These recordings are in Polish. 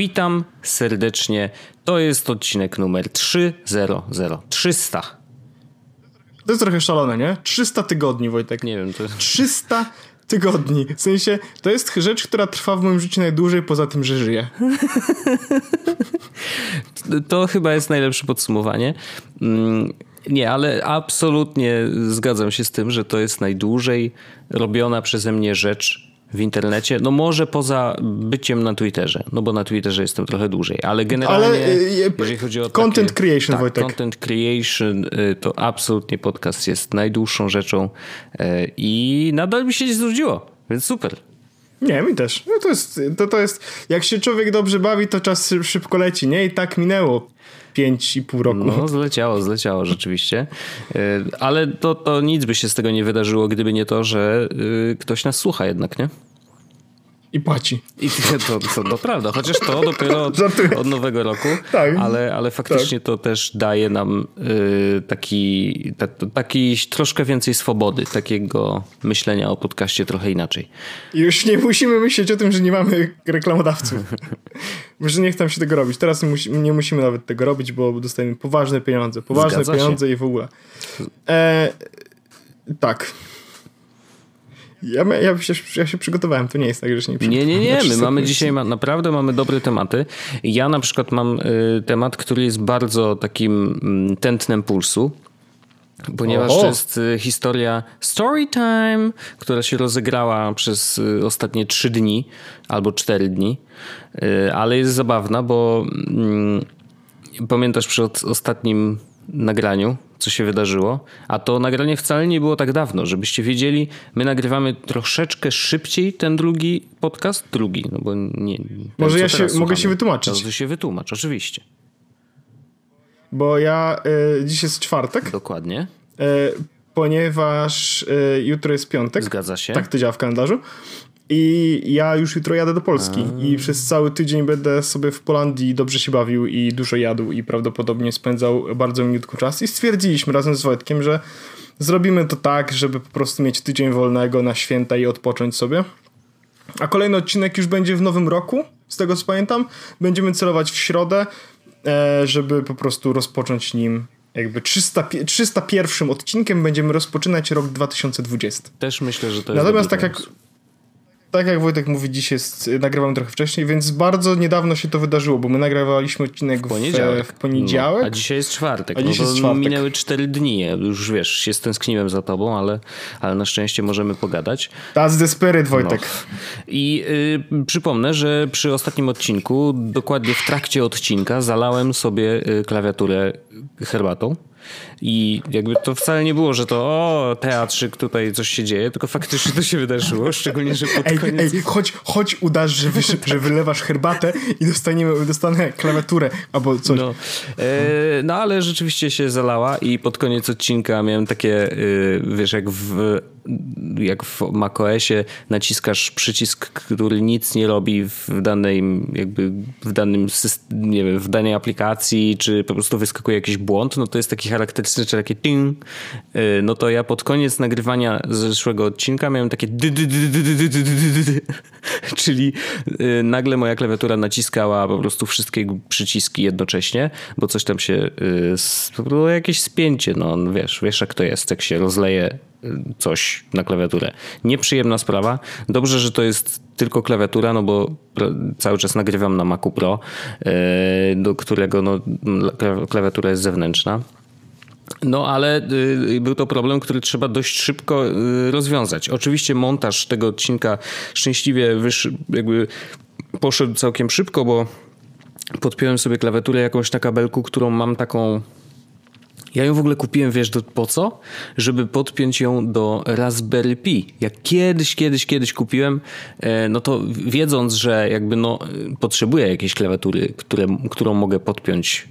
Witam serdecznie. To jest odcinek numer 300. 300. To jest trochę szalone, nie? 300 tygodni, Wojtek. Nie wiem, to 300 tygodni. W sensie, to jest rzecz, która trwa w moim życiu najdłużej, poza tym, że żyję. to chyba jest najlepsze podsumowanie. Mm, nie, ale absolutnie zgadzam się z tym, że to jest najdłużej robiona przeze mnie rzecz w internecie, no może poza byciem na Twitterze, no bo na Twitterze jestem trochę dłużej, ale generalnie ale, jeżeli chodzi o content takie, creation, tak, Wojtek. content creation y, to absolutnie podcast jest najdłuższą rzeczą i nadal mi się znudziło, więc super. Nie, mi też. No to, jest, to, to jest, jak się człowiek dobrze bawi, to czas szybko leci, nie? I tak minęło. Pięć i pół roku. No, zleciało, zleciało rzeczywiście. Ale to, to nic by się z tego nie wydarzyło, gdyby nie to, że ktoś nas słucha jednak, nie? I płaci. I to, to, to prawda, chociaż to dopiero od, od nowego roku, tak. ale, ale faktycznie tak. to też daje nam y, taki, ta, taki troszkę więcej swobody, takiego myślenia o podcaście trochę inaczej. Już nie musimy myśleć o tym, że nie mamy reklamodawców. Może nie chcę się tego robić. Teraz nie musimy nawet tego robić, bo dostajemy poważne pieniądze. Poważne Zgadza pieniądze się. i w ogóle. E, tak. Ja, ja, się, ja się przygotowałem, to nie jest tak, że się nie Nie, nie, nie, my mamy dzisiaj, ma, naprawdę mamy dobre tematy. Ja na przykład mam y, temat, który jest bardzo takim y, tętnem pulsu. Ponieważ Oho. to jest y, historia Storytime, która się rozegrała przez y, ostatnie trzy dni albo cztery dni, y, ale jest zabawna, bo mm, pamiętasz przy ostatnim nagraniu, co się wydarzyło, a to nagranie wcale nie było tak dawno, żebyście wiedzieli, my nagrywamy troszeczkę szybciej ten drugi podcast, drugi, no bo nie... Może ja się, mogę się wytłumaczyć. To się wytłumacz, oczywiście. Bo ja, y, dziś jest czwartek. Dokładnie. Y, ponieważ y, jutro jest piątek. Zgadza się. Tak to działa w kalendarzu. I ja już jutro jadę do Polski A. i przez cały tydzień będę sobie w Polandii dobrze się bawił i dużo jadł i prawdopodobnie spędzał bardzo minutku czas i stwierdziliśmy razem z Wojtkiem, że zrobimy to tak, żeby po prostu mieć tydzień wolnego na święta i odpocząć sobie. A kolejny odcinek już będzie w nowym roku, z tego co pamiętam. Będziemy celować w środę, e, żeby po prostu rozpocząć nim jakby 300, 301 odcinkiem będziemy rozpoczynać rok 2020. Też myślę, że to jest Natomiast tak jak tak jak Wojtek mówi, dziś jest, nagrywam trochę wcześniej, więc bardzo niedawno się to wydarzyło, bo my nagrywaliśmy odcinek w poniedziałek. W, w poniedziałek. No, a dzisiaj jest czwartek. A no dzisiaj jest czwartek. Minęły cztery dni. Już wiesz, się stęskniłem za tobą, ale, ale na szczęście możemy pogadać. That's the spirit, Wojtek. No. I y, przypomnę, że przy ostatnim odcinku, dokładnie w trakcie odcinka, zalałem sobie y, klawiaturę herbatą. I jakby to wcale nie było, że to o, teatrzyk, tutaj coś się dzieje, tylko faktycznie to się wydarzyło, szczególnie, że pod ej, koniec... Ej, chodź, chodź udasz, że, wy, że wylewasz herbatę i dostaniemy, dostanę klawiaturę albo coś. No, e, no ale rzeczywiście się zalała i pod koniec odcinka miałem takie, y, wiesz, jak w jak w macOSie naciskasz przycisk, który nic nie robi w danej jakby w danym nie wiem, w danej aplikacji, czy po prostu wyskakuje jakiś błąd, no to jest taki charakterystyczny, czy takie ting, no to ja pod koniec nagrywania zeszłego odcinka miałem takie czyli nagle moja klawiatura naciskała po prostu wszystkie przyciski jednocześnie, bo coś tam się było jakieś spięcie, no wiesz, wiesz jak to jest, jak się rozleje coś na klawiaturę. Nieprzyjemna sprawa. Dobrze, że to jest tylko klawiatura, no bo cały czas nagrywam na Macu Pro, e, do którego no, klawiatura jest zewnętrzna. No, ale y, był to problem, który trzeba dość szybko y, rozwiązać. Oczywiście montaż tego odcinka szczęśliwie wysz, jakby poszedł całkiem szybko, bo podpiąłem sobie klawiaturę jakąś na kabelku, którą mam taką ja ją w ogóle kupiłem, wiesz, do, po co? Żeby podpiąć ją do Raspberry Pi. Jak kiedyś, kiedyś, kiedyś kupiłem, e, no to wiedząc, że jakby no, potrzebuję jakiejś klawiatury, które, którą mogę podpiąć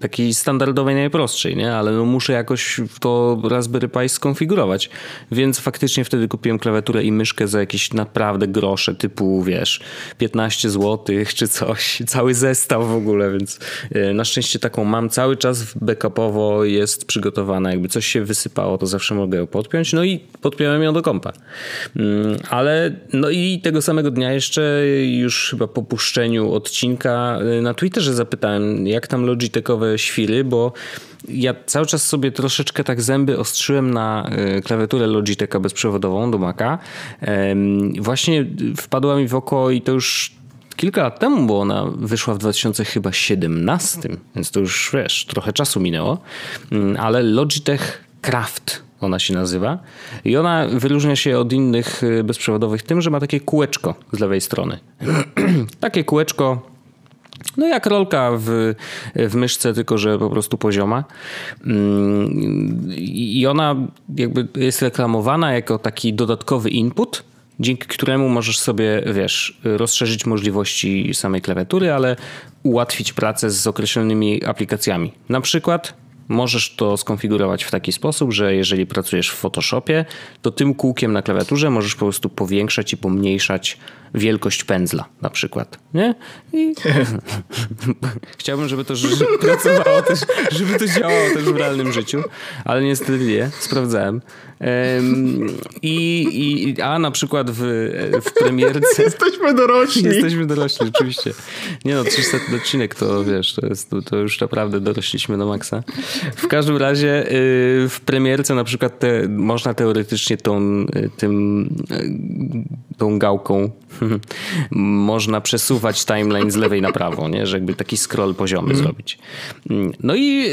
takiej standardowej, najprostszej, nie? Ale no muszę jakoś to Raspberry Pi skonfigurować. Więc faktycznie wtedy kupiłem klawiaturę i myszkę za jakieś naprawdę grosze, typu wiesz, 15 zł czy coś. Cały zestaw w ogóle, więc e, na szczęście taką mam cały czas backupowo jest przygotowana. Jakby coś się wysypało, to zawsze mogę ją podpiąć. No i podpiąłem ją do kompa. Mm, ale no i tego samego dnia jeszcze już chyba po puszczeniu odcinka e, na Twitterze zapytałem, jak tam Logitechowe świry, bo ja cały czas sobie troszeczkę tak zęby ostrzyłem na klawiaturę Logitecha bezprzewodową do Maca. Właśnie wpadła mi w oko i to już kilka lat temu, bo ona wyszła w 2017, więc to już wiesz, trochę czasu minęło, ale Logitech Craft ona się nazywa. I ona wyróżnia się od innych bezprzewodowych tym, że ma takie kółeczko z lewej strony. takie kółeczko no jak rolka w, w myszce, tylko że po prostu pozioma. Mm, I ona jakby jest reklamowana jako taki dodatkowy input, dzięki któremu możesz sobie, wiesz, rozszerzyć możliwości samej klawiatury, ale ułatwić pracę z określonymi aplikacjami. Na przykład możesz to skonfigurować w taki sposób, że jeżeli pracujesz w Photoshopie, to tym kółkiem na klawiaturze możesz po prostu powiększać i pomniejszać wielkość pędzla na przykład. Nie? I... Chciałbym, żeby to pracowało też, żeby to działało też w realnym życiu, ale niestety nie. Sprawdzałem. I, i, a na przykład w, w premierce... Jesteśmy dorośli. Jesteśmy dorośli, oczywiście. Nie no, 300 odcinek to wiesz, to, jest, to już naprawdę dorośliśmy na maksa. W każdym razie y, w premierce na przykład te, można teoretycznie tą, y, tym, y, tą gałką można przesuwać timeline z lewej na prawo, nie? że jakby taki scroll poziomy mm. zrobić. No i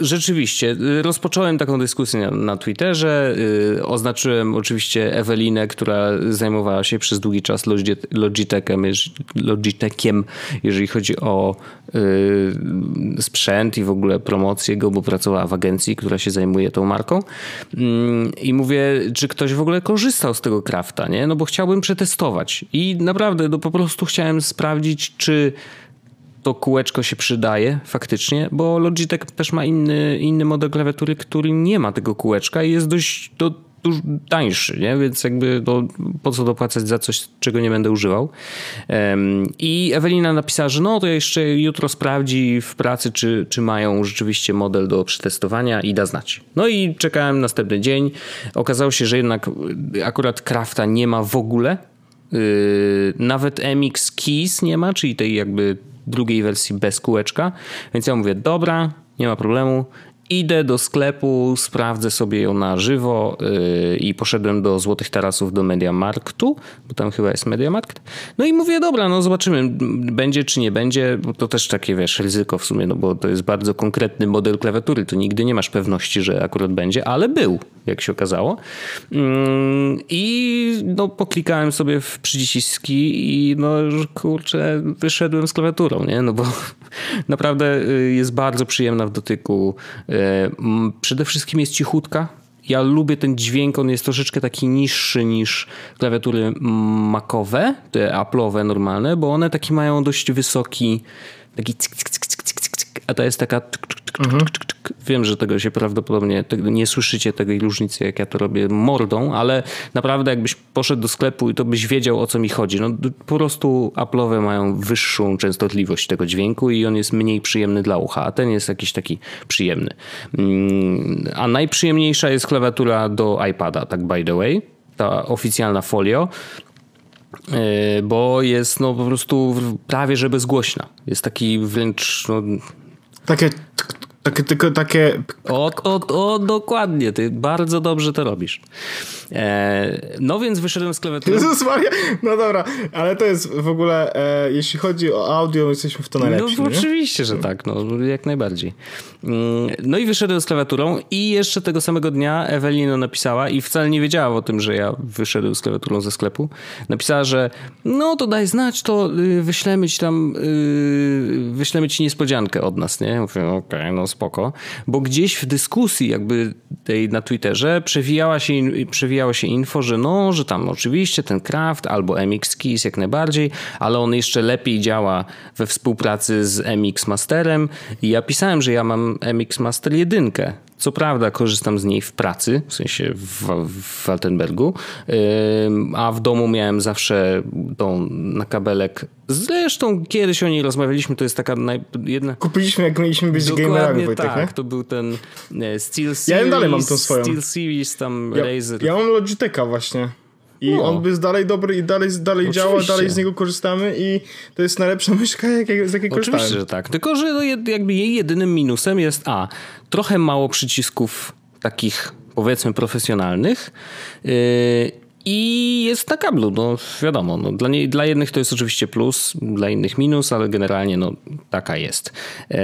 Rzeczywiście, y, rozpocząłem taką dyskusję na, na Twitterze. Yy, oznaczyłem oczywiście Ewelinę, która zajmowała się przez długi czas Logitechem, Logitechem jeżeli chodzi o yy, sprzęt i w ogóle promocję go, bo pracowała w agencji, która się zajmuje tą marką. Yy, I mówię, czy ktoś w ogóle korzystał z tego krafta, nie? No bo chciałbym przetestować. I naprawdę, no po prostu chciałem sprawdzić, czy to kółeczko się przydaje faktycznie, bo Logitech też ma inny, inny model klawiatury, który nie ma tego kółeczka i jest dość to, dużo tańszy, nie? więc jakby to, po co dopłacać za coś, czego nie będę używał. Um, I Ewelina napisała, że no to jeszcze jutro sprawdzi w pracy, czy, czy mają rzeczywiście model do przetestowania i da znać. No i czekałem następny dzień. Okazało się, że jednak akurat Crafta nie ma w ogóle. Yy, nawet MX Keys nie ma, czyli tej jakby drugiej wersji bez kółeczka. Więc ja mówię, dobra, nie ma problemu. Idę do sklepu, sprawdzę sobie ją na żywo yy, i poszedłem do Złotych Tarasów do Mediamarktu, bo tam chyba jest Mediamarkt. No i mówię, dobra, no zobaczymy, będzie czy nie będzie, bo to też takie, wiesz, ryzyko w sumie, no bo to jest bardzo konkretny model klawiatury, to nigdy nie masz pewności, że akurat będzie, ale był, jak się okazało. Yy, I no poklikałem sobie w przyciski i no kurczę, wyszedłem z klawiaturą, nie? No bo naprawdę y, jest bardzo przyjemna w dotyku, y, Przede wszystkim jest cichutka. Ja lubię ten dźwięk, on jest troszeczkę taki niższy niż klawiatury makowe, te Apple'owe normalne, bo one taki mają dość wysoki taki cyk, cyk, cyk, cyk, a ta jest taka. Wiem, że tego się prawdopodobnie nie słyszycie tej różnicy, jak ja to robię mordą, ale naprawdę jakbyś poszedł do sklepu i to byś wiedział o co mi chodzi. No, po prostu Apple'owe mają wyższą częstotliwość tego dźwięku i on jest mniej przyjemny dla ucha, a ten jest jakiś taki przyjemny. Mm, a najprzyjemniejsza jest klawiatura do iPada, tak by the way. Ta oficjalna folio, e, bo jest no po prostu prawie że bezgłośna. Jest taki wręcz no, takie takie, tylko takie... O, o, o, dokładnie, ty bardzo dobrze to robisz. E, no więc wyszedłem z klawiatury. Jezus Maria, no dobra, ale to jest w ogóle, e, jeśli chodzi o audio, jesteśmy w to najlepsi. No oczywiście, że tak, no jak najbardziej. Mm, no i wyszedłem z klawiaturą i jeszcze tego samego dnia Ewelina napisała i wcale nie wiedziała o tym, że ja wyszedłem z klawiaturą ze sklepu. Napisała, że no to daj znać, to y, wyślemy ci tam, y, wyślemy ci niespodziankę od nas, nie? Mówię, okej, okay, no spoko, bo gdzieś w dyskusji jakby tej na Twitterze przewijała się, przewijało się info, że no, że tam oczywiście ten Craft albo MX Keys jak najbardziej, ale on jeszcze lepiej działa we współpracy z MX Masterem. I ja pisałem, że ja mam MX Master jedynkę, co prawda korzystam z niej w pracy, w sensie w, w Altenbergu, a w domu miałem zawsze tą na kabelek. Zresztą kiedyś o niej rozmawialiśmy, to jest taka naj... jedna... Kupiliśmy jak mieliśmy być Dokładnie gamerami, Wojtek, tak, nie? to był ten e, Steel Series. Ja dalej mam tą swoją. Steel Series, tam ja, Razer. Ja mam Logitecha właśnie. I no. on jest dalej dobry i dalej, dalej działa, dalej z niego korzystamy i to jest najlepsza myszka, jak, z jakiej korzystałem. Oczywiście, że tak. Tylko, że no jakby jej jedynym minusem jest a, trochę mało przycisków takich powiedzmy profesjonalnych yy, i jest na kablu, no wiadomo, no, dla, nie, dla jednych to jest oczywiście plus, dla innych minus, ale generalnie no taka jest. Yy,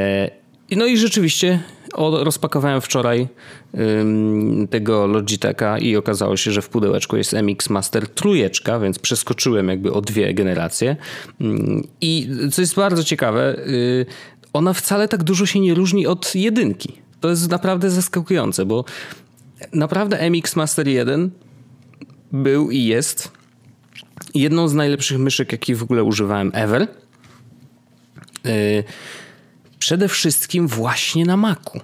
no i rzeczywiście rozpakowałem wczoraj tego Logitecha i okazało się, że w pudełeczku jest MX Master trójeczka, więc przeskoczyłem jakby o dwie generacje. I co jest bardzo ciekawe, y, ona wcale tak dużo się nie różni od jedynki. To jest naprawdę zaskakujące, bo naprawdę MX Master 1 był i jest jedną z najlepszych myszek, jakie w ogóle używałem ever. Y, przede wszystkim właśnie na Macu.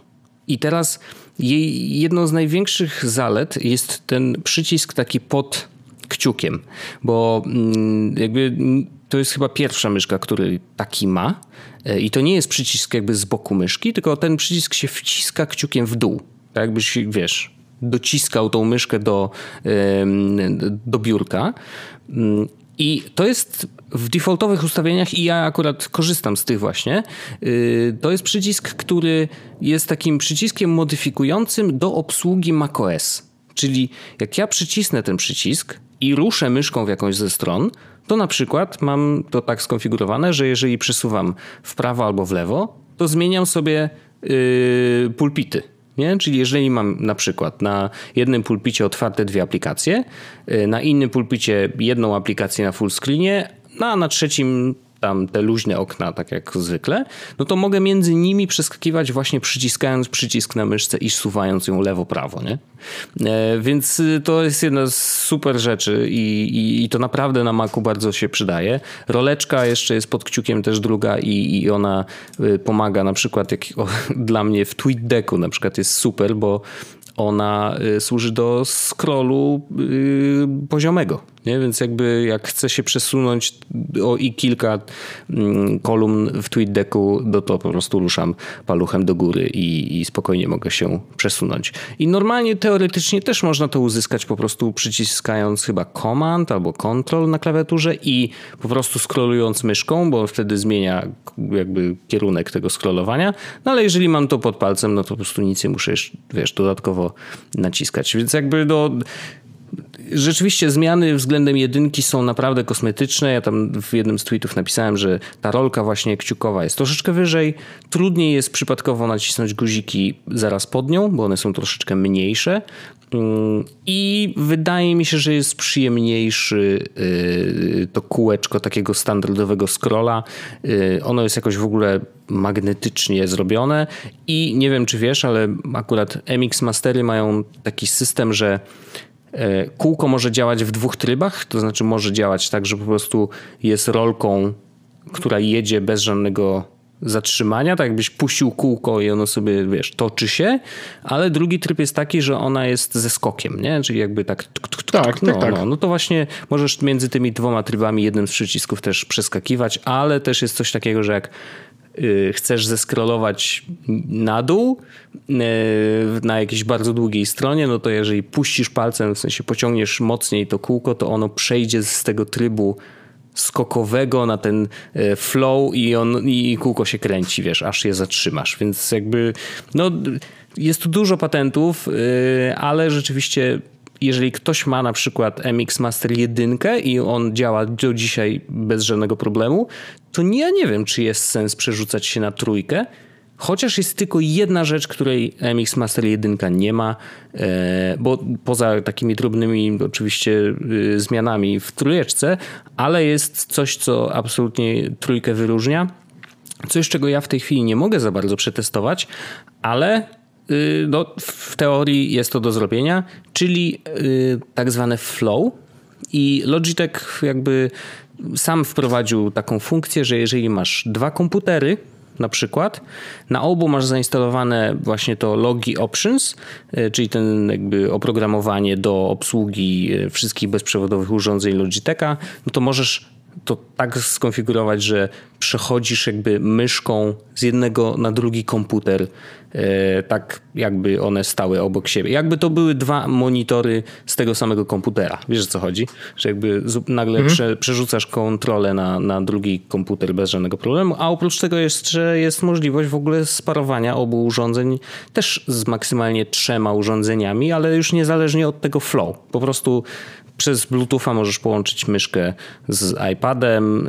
I teraz jej jedną z największych zalet jest ten przycisk taki pod kciukiem, bo mm, jakby to jest chyba pierwsza myszka, który taki ma. E, I to nie jest przycisk jakby z boku myszki, tylko ten przycisk się wciska kciukiem w dół. Tak jakbyś, wiesz, dociskał tą myszkę do, do biurka. Mm, I to jest w defaultowych ustawieniach i ja akurat korzystam z tych właśnie. Y, to jest przycisk, który jest takim przyciskiem modyfikującym do obsługi macOS. Czyli jak ja przycisnę ten przycisk i ruszę myszką w jakąś ze stron, to na przykład mam to tak skonfigurowane, że jeżeli przesuwam w prawo albo w lewo, to zmieniam sobie yy, pulpity. Nie? Czyli jeżeli mam na przykład na jednym pulpicie otwarte dwie aplikacje, y, na innym pulpicie jedną aplikację na full screenie, no a na trzecim tam te luźne okna, tak jak zwykle, no to mogę między nimi przeskakiwać właśnie przyciskając przycisk na myszce i suwając ją lewo-prawo, nie? E, więc y, to jest jedna z super rzeczy i, i, i, to naprawdę na Macu bardzo się przydaje. Roleczka jeszcze jest pod kciukiem też druga i, i ona y, pomaga na przykład jak, o, dla mnie w TweetDecku na przykład jest super, bo ona y, służy do scrollu poziomego nie? Więc jakby jak chcę się przesunąć o i kilka mm, kolumn w TweetDecku, no to po prostu ruszam paluchem do góry i, i spokojnie mogę się przesunąć. I normalnie teoretycznie też można to uzyskać po prostu przyciskając chyba Command albo Control na klawiaturze i po prostu scrollując myszką, bo wtedy zmienia jakby kierunek tego scrollowania. No ale jeżeli mam to pod palcem, no to po prostu nic nie muszę, wiesz, dodatkowo naciskać. Więc jakby do Rzeczywiście zmiany względem jedynki są naprawdę kosmetyczne. Ja tam w jednym z tweetów napisałem, że ta rolka właśnie kciukowa jest troszeczkę wyżej. Trudniej jest przypadkowo nacisnąć guziki zaraz pod nią, bo one są troszeczkę mniejsze. Mm, I wydaje mi się, że jest przyjemniejszy y, to kółeczko takiego standardowego scrolla. Y, ono jest jakoś w ogóle magnetycznie zrobione i nie wiem czy wiesz, ale akurat MX Mastery mają taki system, że kółko może działać w dwóch trybach, to znaczy może działać tak, że po prostu jest rolką, która jedzie bez żadnego zatrzymania, tak jakbyś puścił kółko i ono sobie, wiesz, toczy się, ale drugi tryb jest taki, że ona jest ze skokiem, nie? Czyli jakby tak... Tuk, tuk, tuk, tak, no, tak, tak. No, no to właśnie możesz między tymi dwoma trybami jednym z przycisków też przeskakiwać, ale też jest coś takiego, że jak chcesz zeskrolować na dół y, na jakiejś bardzo długiej stronie, no to jeżeli puścisz palcem, w sensie pociągniesz mocniej to kółko, to ono przejdzie z tego trybu skokowego na ten y, flow i, on, i kółko się kręci, wiesz, aż je zatrzymasz. Więc jakby, no, jest tu dużo patentów, ale rzeczywiście jeżeli ktoś ma na przykład MX Master 1 i on działa do dzisiaj bez żadnego problemu, to ja nie wiem, czy jest sens przerzucać się na trójkę, Chociaż jest tylko jedna rzecz, której MX Master 1 nie ma, e, bo poza takimi drobnymi oczywiście e, zmianami w trójeczce, ale jest coś, co absolutnie trójkę wyróżnia. Coś, czego ja w tej chwili nie mogę za bardzo przetestować, ale y, no, w teorii jest to do zrobienia, czyli y, tak zwane flow. I Logitech jakby sam wprowadził taką funkcję, że jeżeli masz dwa komputery, na przykład. Na obu masz zainstalowane właśnie to Logi Options, y, czyli ten jakby oprogramowanie do obsługi wszystkich bezprzewodowych urządzeń Logitecha, no to możesz to tak skonfigurować, że przechodzisz jakby myszką z jednego na drugi komputer, e, tak jakby one stały obok siebie. Jakby to były dwa monitory z tego samego komputera. Wiesz o co chodzi? Że jakby nagle mhm. prze, przerzucasz kontrolę na, na drugi komputer bez żadnego problemu, a oprócz tego jeszcze jest możliwość w ogóle sparowania obu urządzeń też z maksymalnie trzema urządzeniami, ale już niezależnie od tego flow. Po prostu przez Bluetootha możesz połączyć myszkę z iPadem,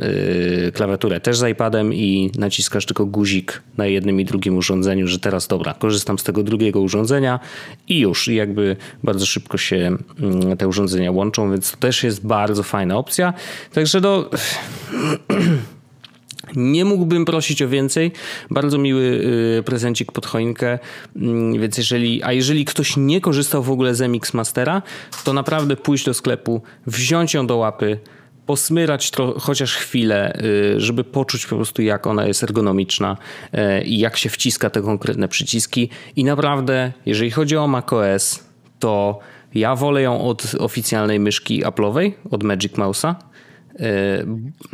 yy, klawiaturę też z iPadem i naciskasz tylko guzik na jednym i drugim urządzeniu, że teraz dobra, korzystam z tego drugiego urządzenia i już. I jakby bardzo szybko się mm, te urządzenia łączą, więc to też jest bardzo fajna opcja. Także do... Nie mógłbym prosić o więcej. Bardzo miły y, prezencik pod choinkę. Mm, więc jeżeli, a jeżeli ktoś nie korzystał w ogóle z MX Mastera, to naprawdę pójść do sklepu, wziąć ją do łapy, posmyrać chociaż chwilę, y, żeby poczuć po prostu jak ona jest ergonomiczna y, i jak się wciska te konkretne przyciski. I naprawdę, jeżeli chodzi o macOS, to ja wolę ją od oficjalnej myszki Apple'owej, od Magic Mouse'a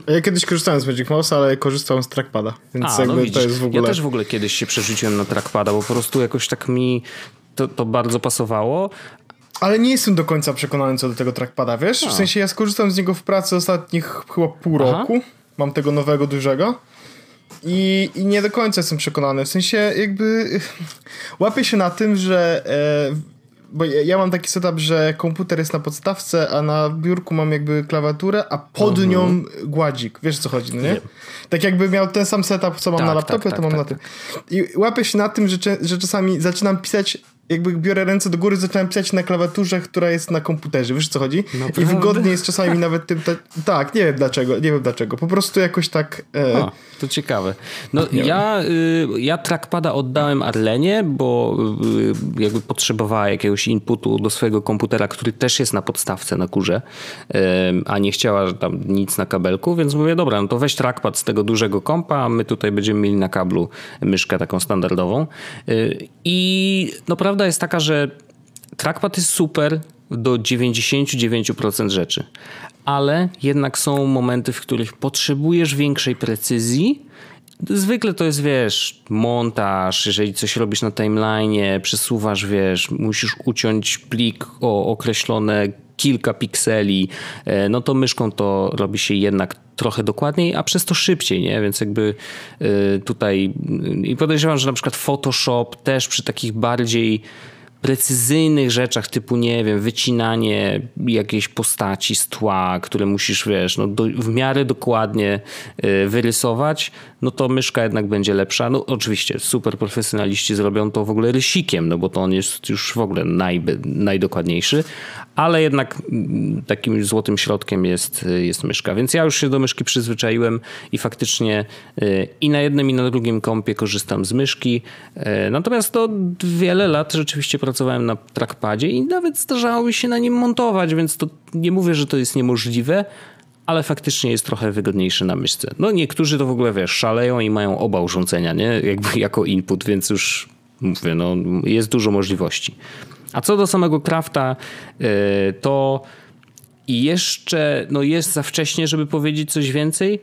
ja kiedyś korzystałem z Magic Mouse, ale korzystałem z trackpada, więc A, jakby no to jest w ogóle... Ja też w ogóle kiedyś się przerzuciłem na trackpada, bo po prostu jakoś tak mi to, to bardzo pasowało, ale nie jestem do końca przekonany co do tego trackpada, wiesz? W sensie ja skorzystam z niego w pracy ostatnich chyba pół Aha. roku. Mam tego nowego, dużego. I, I nie do końca jestem przekonany. W sensie jakby łapię się na tym, że e, bo ja, ja, mam taki setup, że komputer jest na podstawce, a na biurku mam jakby klawiaturę, a pod mhm. nią gładzik. Wiesz co chodzi, no nie? Tak jakby miał ten sam setup, co mam tak, na laptopie, tak, to tak, mam tak, na tym. I łapię się na tym, że, że czasami zaczynam pisać jakby biorę ręce do góry, zacząłem pisać na klawiaturze, która jest na komputerze. Wiesz co chodzi? Naprawdę? I wygodnie jest czasami nawet tym. tak, nie wiem dlaczego, nie wiem dlaczego. Po prostu jakoś tak. E... A, to ciekawe. No ja, y, ja trackpada oddałem Arlenie, bo y, jakby potrzebowała jakiegoś inputu do swojego komputera, który też jest na podstawce na kurze, y, a nie chciała tam nic na kabelku, więc mówię, dobra, no to weź trackpad z tego dużego kompa, a my tutaj będziemy mieli na kablu myszkę taką standardową. Y, I naprawdę prawda jest taka, że trackpad jest super do 99% rzeczy, ale jednak są momenty, w których potrzebujesz większej precyzji. Zwykle to jest, wiesz, montaż, jeżeli coś robisz na timeline, przesuwasz, wiesz, musisz uciąć plik o określone kilka pikseli, e, no to myszką to robi się jednak trochę dokładniej, a przez to szybciej, nie? Więc jakby e, tutaj i podejrzewam, że na przykład Photoshop też przy takich bardziej precyzyjnych rzeczach typu, nie wiem, wycinanie jakiejś postaci z tła, które musisz, wiesz, no do, w miarę dokładnie y, wyrysować, no to myszka jednak będzie lepsza. No oczywiście super profesjonaliści zrobią to w ogóle rysikiem, no bo to on jest już w ogóle naj, najdokładniejszy, ale jednak mm, takim złotym środkiem jest, jest myszka. Więc ja już się do myszki przyzwyczaiłem i faktycznie y, i na jednym i na drugim kompie korzystam z myszki. Y, natomiast to wiele lat rzeczywiście pracowałem na trackpadzie i nawet zdarzało mi się na nim montować, więc to nie mówię, że to jest niemożliwe, ale faktycznie jest trochę wygodniejszy na myszce. No niektórzy to w ogóle, wiesz, szaleją i mają oba urządzenia, nie? Jakby jako input, więc już mówię, no jest dużo możliwości. A co do samego Crafta, y, to jeszcze no jest za wcześnie, żeby powiedzieć coś więcej.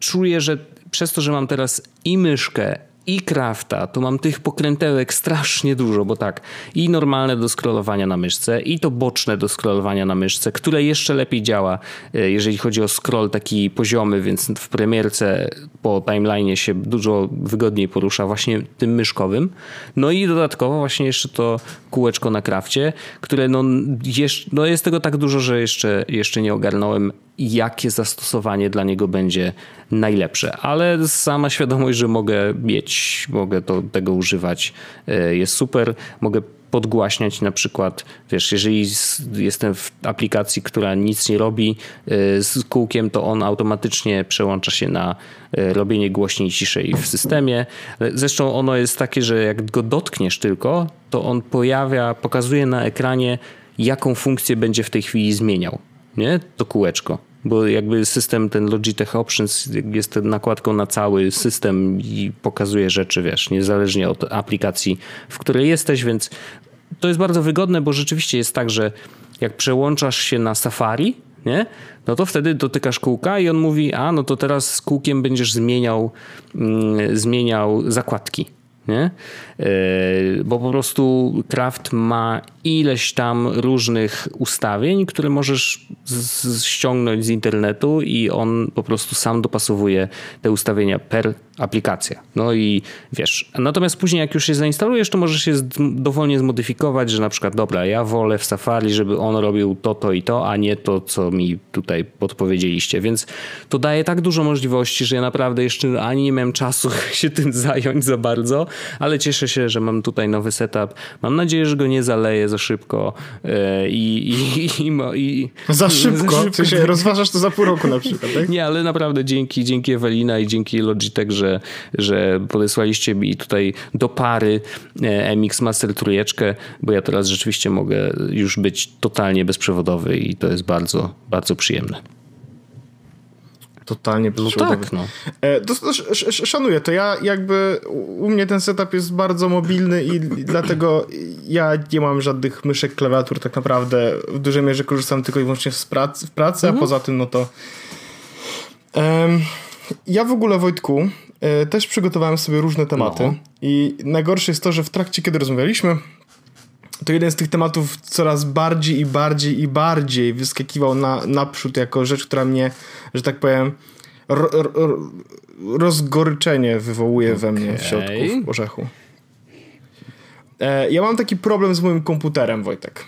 Czuję, że przez to, że mam teraz i myszkę, i crafta, to mam tych pokrętełek strasznie dużo, bo tak, i normalne do scrollowania na myszce, i to boczne do scrollowania na myszce, które jeszcze lepiej działa, e, jeżeli chodzi o scroll taki poziomy, więc w premierce po timeline się dużo wygodniej porusza właśnie tym myszkowym. No i dodatkowo właśnie jeszcze to kółeczko na krafcie, które no, jeszcze, no jest tego tak dużo, że jeszcze, jeszcze nie ogarnąłem jakie zastosowanie dla niego będzie najlepsze. Ale sama świadomość, że mogę mieć, mogę to, tego używać, e, jest super. Mogę podgłaśniać na przykład, wiesz, jeżeli jestem w aplikacji, która nic nie robi y, z kółkiem, to on automatycznie przełącza się na y, robienie głośniej ciszej w systemie. Zresztą ono jest takie, że jak go dotkniesz tylko, to on pojawia, pokazuje na ekranie, jaką funkcję będzie w tej chwili zmieniał, nie? To kółeczko bo jakby system ten Logitech Options jest nakładką na cały system i pokazuje rzeczy, wiesz, niezależnie od aplikacji, w której jesteś, więc to jest bardzo wygodne, bo rzeczywiście jest tak, że jak przełączasz się na Safari, nie? no to wtedy dotykasz kółka i on mówi, a no to teraz z kółkiem będziesz zmieniał, mm, zmieniał zakładki nie? E, bo po prostu Kraft ma ileś tam różnych ustawień, które możesz ściągnąć z internetu i on po prostu sam dopasowuje te ustawienia per aplikacja. No i wiesz, natomiast później jak już się zainstalujesz, to możesz się dowolnie zmodyfikować, że na przykład dobra, ja wolę w Safari, żeby on robił to, to i to, a nie to, co mi tutaj podpowiedzieliście. Więc to daje tak dużo możliwości, że ja naprawdę jeszcze ani nie miałem czasu się tym zająć za bardzo, ale cieszę się, że mam tutaj nowy setup. Mam nadzieję, że go nie zaleję za szybko e, i... i, i, i za szybko? Za szybko. Się rozważasz to za pół roku na przykład, tak? Nie, ale naprawdę dzięki, dzięki Ewelina i dzięki Logitech, że że, że podesłaliście mi tutaj do pary e, MX Master trójeczkę, bo ja teraz rzeczywiście mogę już być totalnie bezprzewodowy i to jest bardzo, bardzo przyjemne totalnie bezprzewodowy. No tak, no. E, to, to, szanuję to. Ja jakby u mnie ten setup jest bardzo mobilny i, dlatego ja nie mam żadnych myszek, klawiatur tak naprawdę. W dużej mierze korzystam tylko i wyłącznie w pracy, w pracy mhm. a poza tym no to um, ja w ogóle Wojtku też przygotowałem sobie różne tematy. No. I najgorsze jest to, że w trakcie, kiedy rozmawialiśmy, to jeden z tych tematów coraz bardziej i bardziej i bardziej wyskakiwał na, naprzód jako rzecz, która mnie, że tak powiem, ro, ro, rozgoryczenie wywołuje okay. we mnie w środku w orzechu. E, ja mam taki problem z moim komputerem, Wojtek.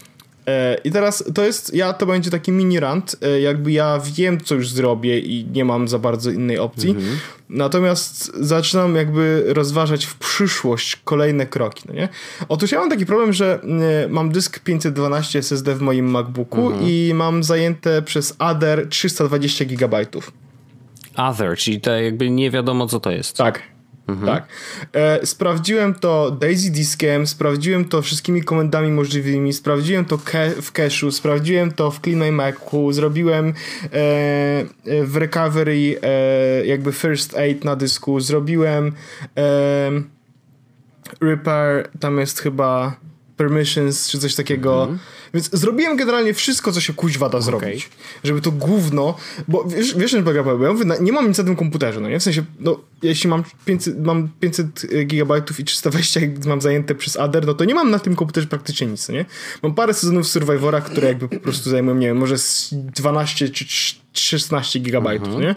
E, I teraz to jest, ja to będzie taki mini rant, e, jakby ja wiem, co już zrobię i nie mam za bardzo innej opcji. Mhm. Natomiast zaczynam jakby rozważać w przyszłość kolejne kroki, no nie? Otóż ja mam taki problem, że e, mam dysk 512 SSD w moim MacBooku mhm. i mam zajęte przez Ader 320 GB. Other, czyli to jakby nie wiadomo co to jest. Tak, Mhm. Tak. E, sprawdziłem to Daisy Diskiem, sprawdziłem to wszystkimi komendami możliwymi, sprawdziłem to w cache'u, sprawdziłem to w Clean My Macu, zrobiłem e, e, w recovery e, jakby first aid na dysku, zrobiłem e, repair, tam jest chyba permissions czy coś takiego. Mhm. Więc zrobiłem generalnie wszystko, co się kuźwa da okay. zrobić. Żeby to gówno, bo wiesz, wiesz że problem, ja mówię, nie mam nic na tym komputerze, no nie? W sensie, no, jeśli mam 500, mam 500 gigabajtów i 320 mam zajęte przez Ader, no to nie mam na tym komputerze praktycznie nic, no nie? Mam parę sezonów Survivora, które jakby po prostu zajmują, nie wiem, może 12 czy 16 gigabajtów, mhm. nie?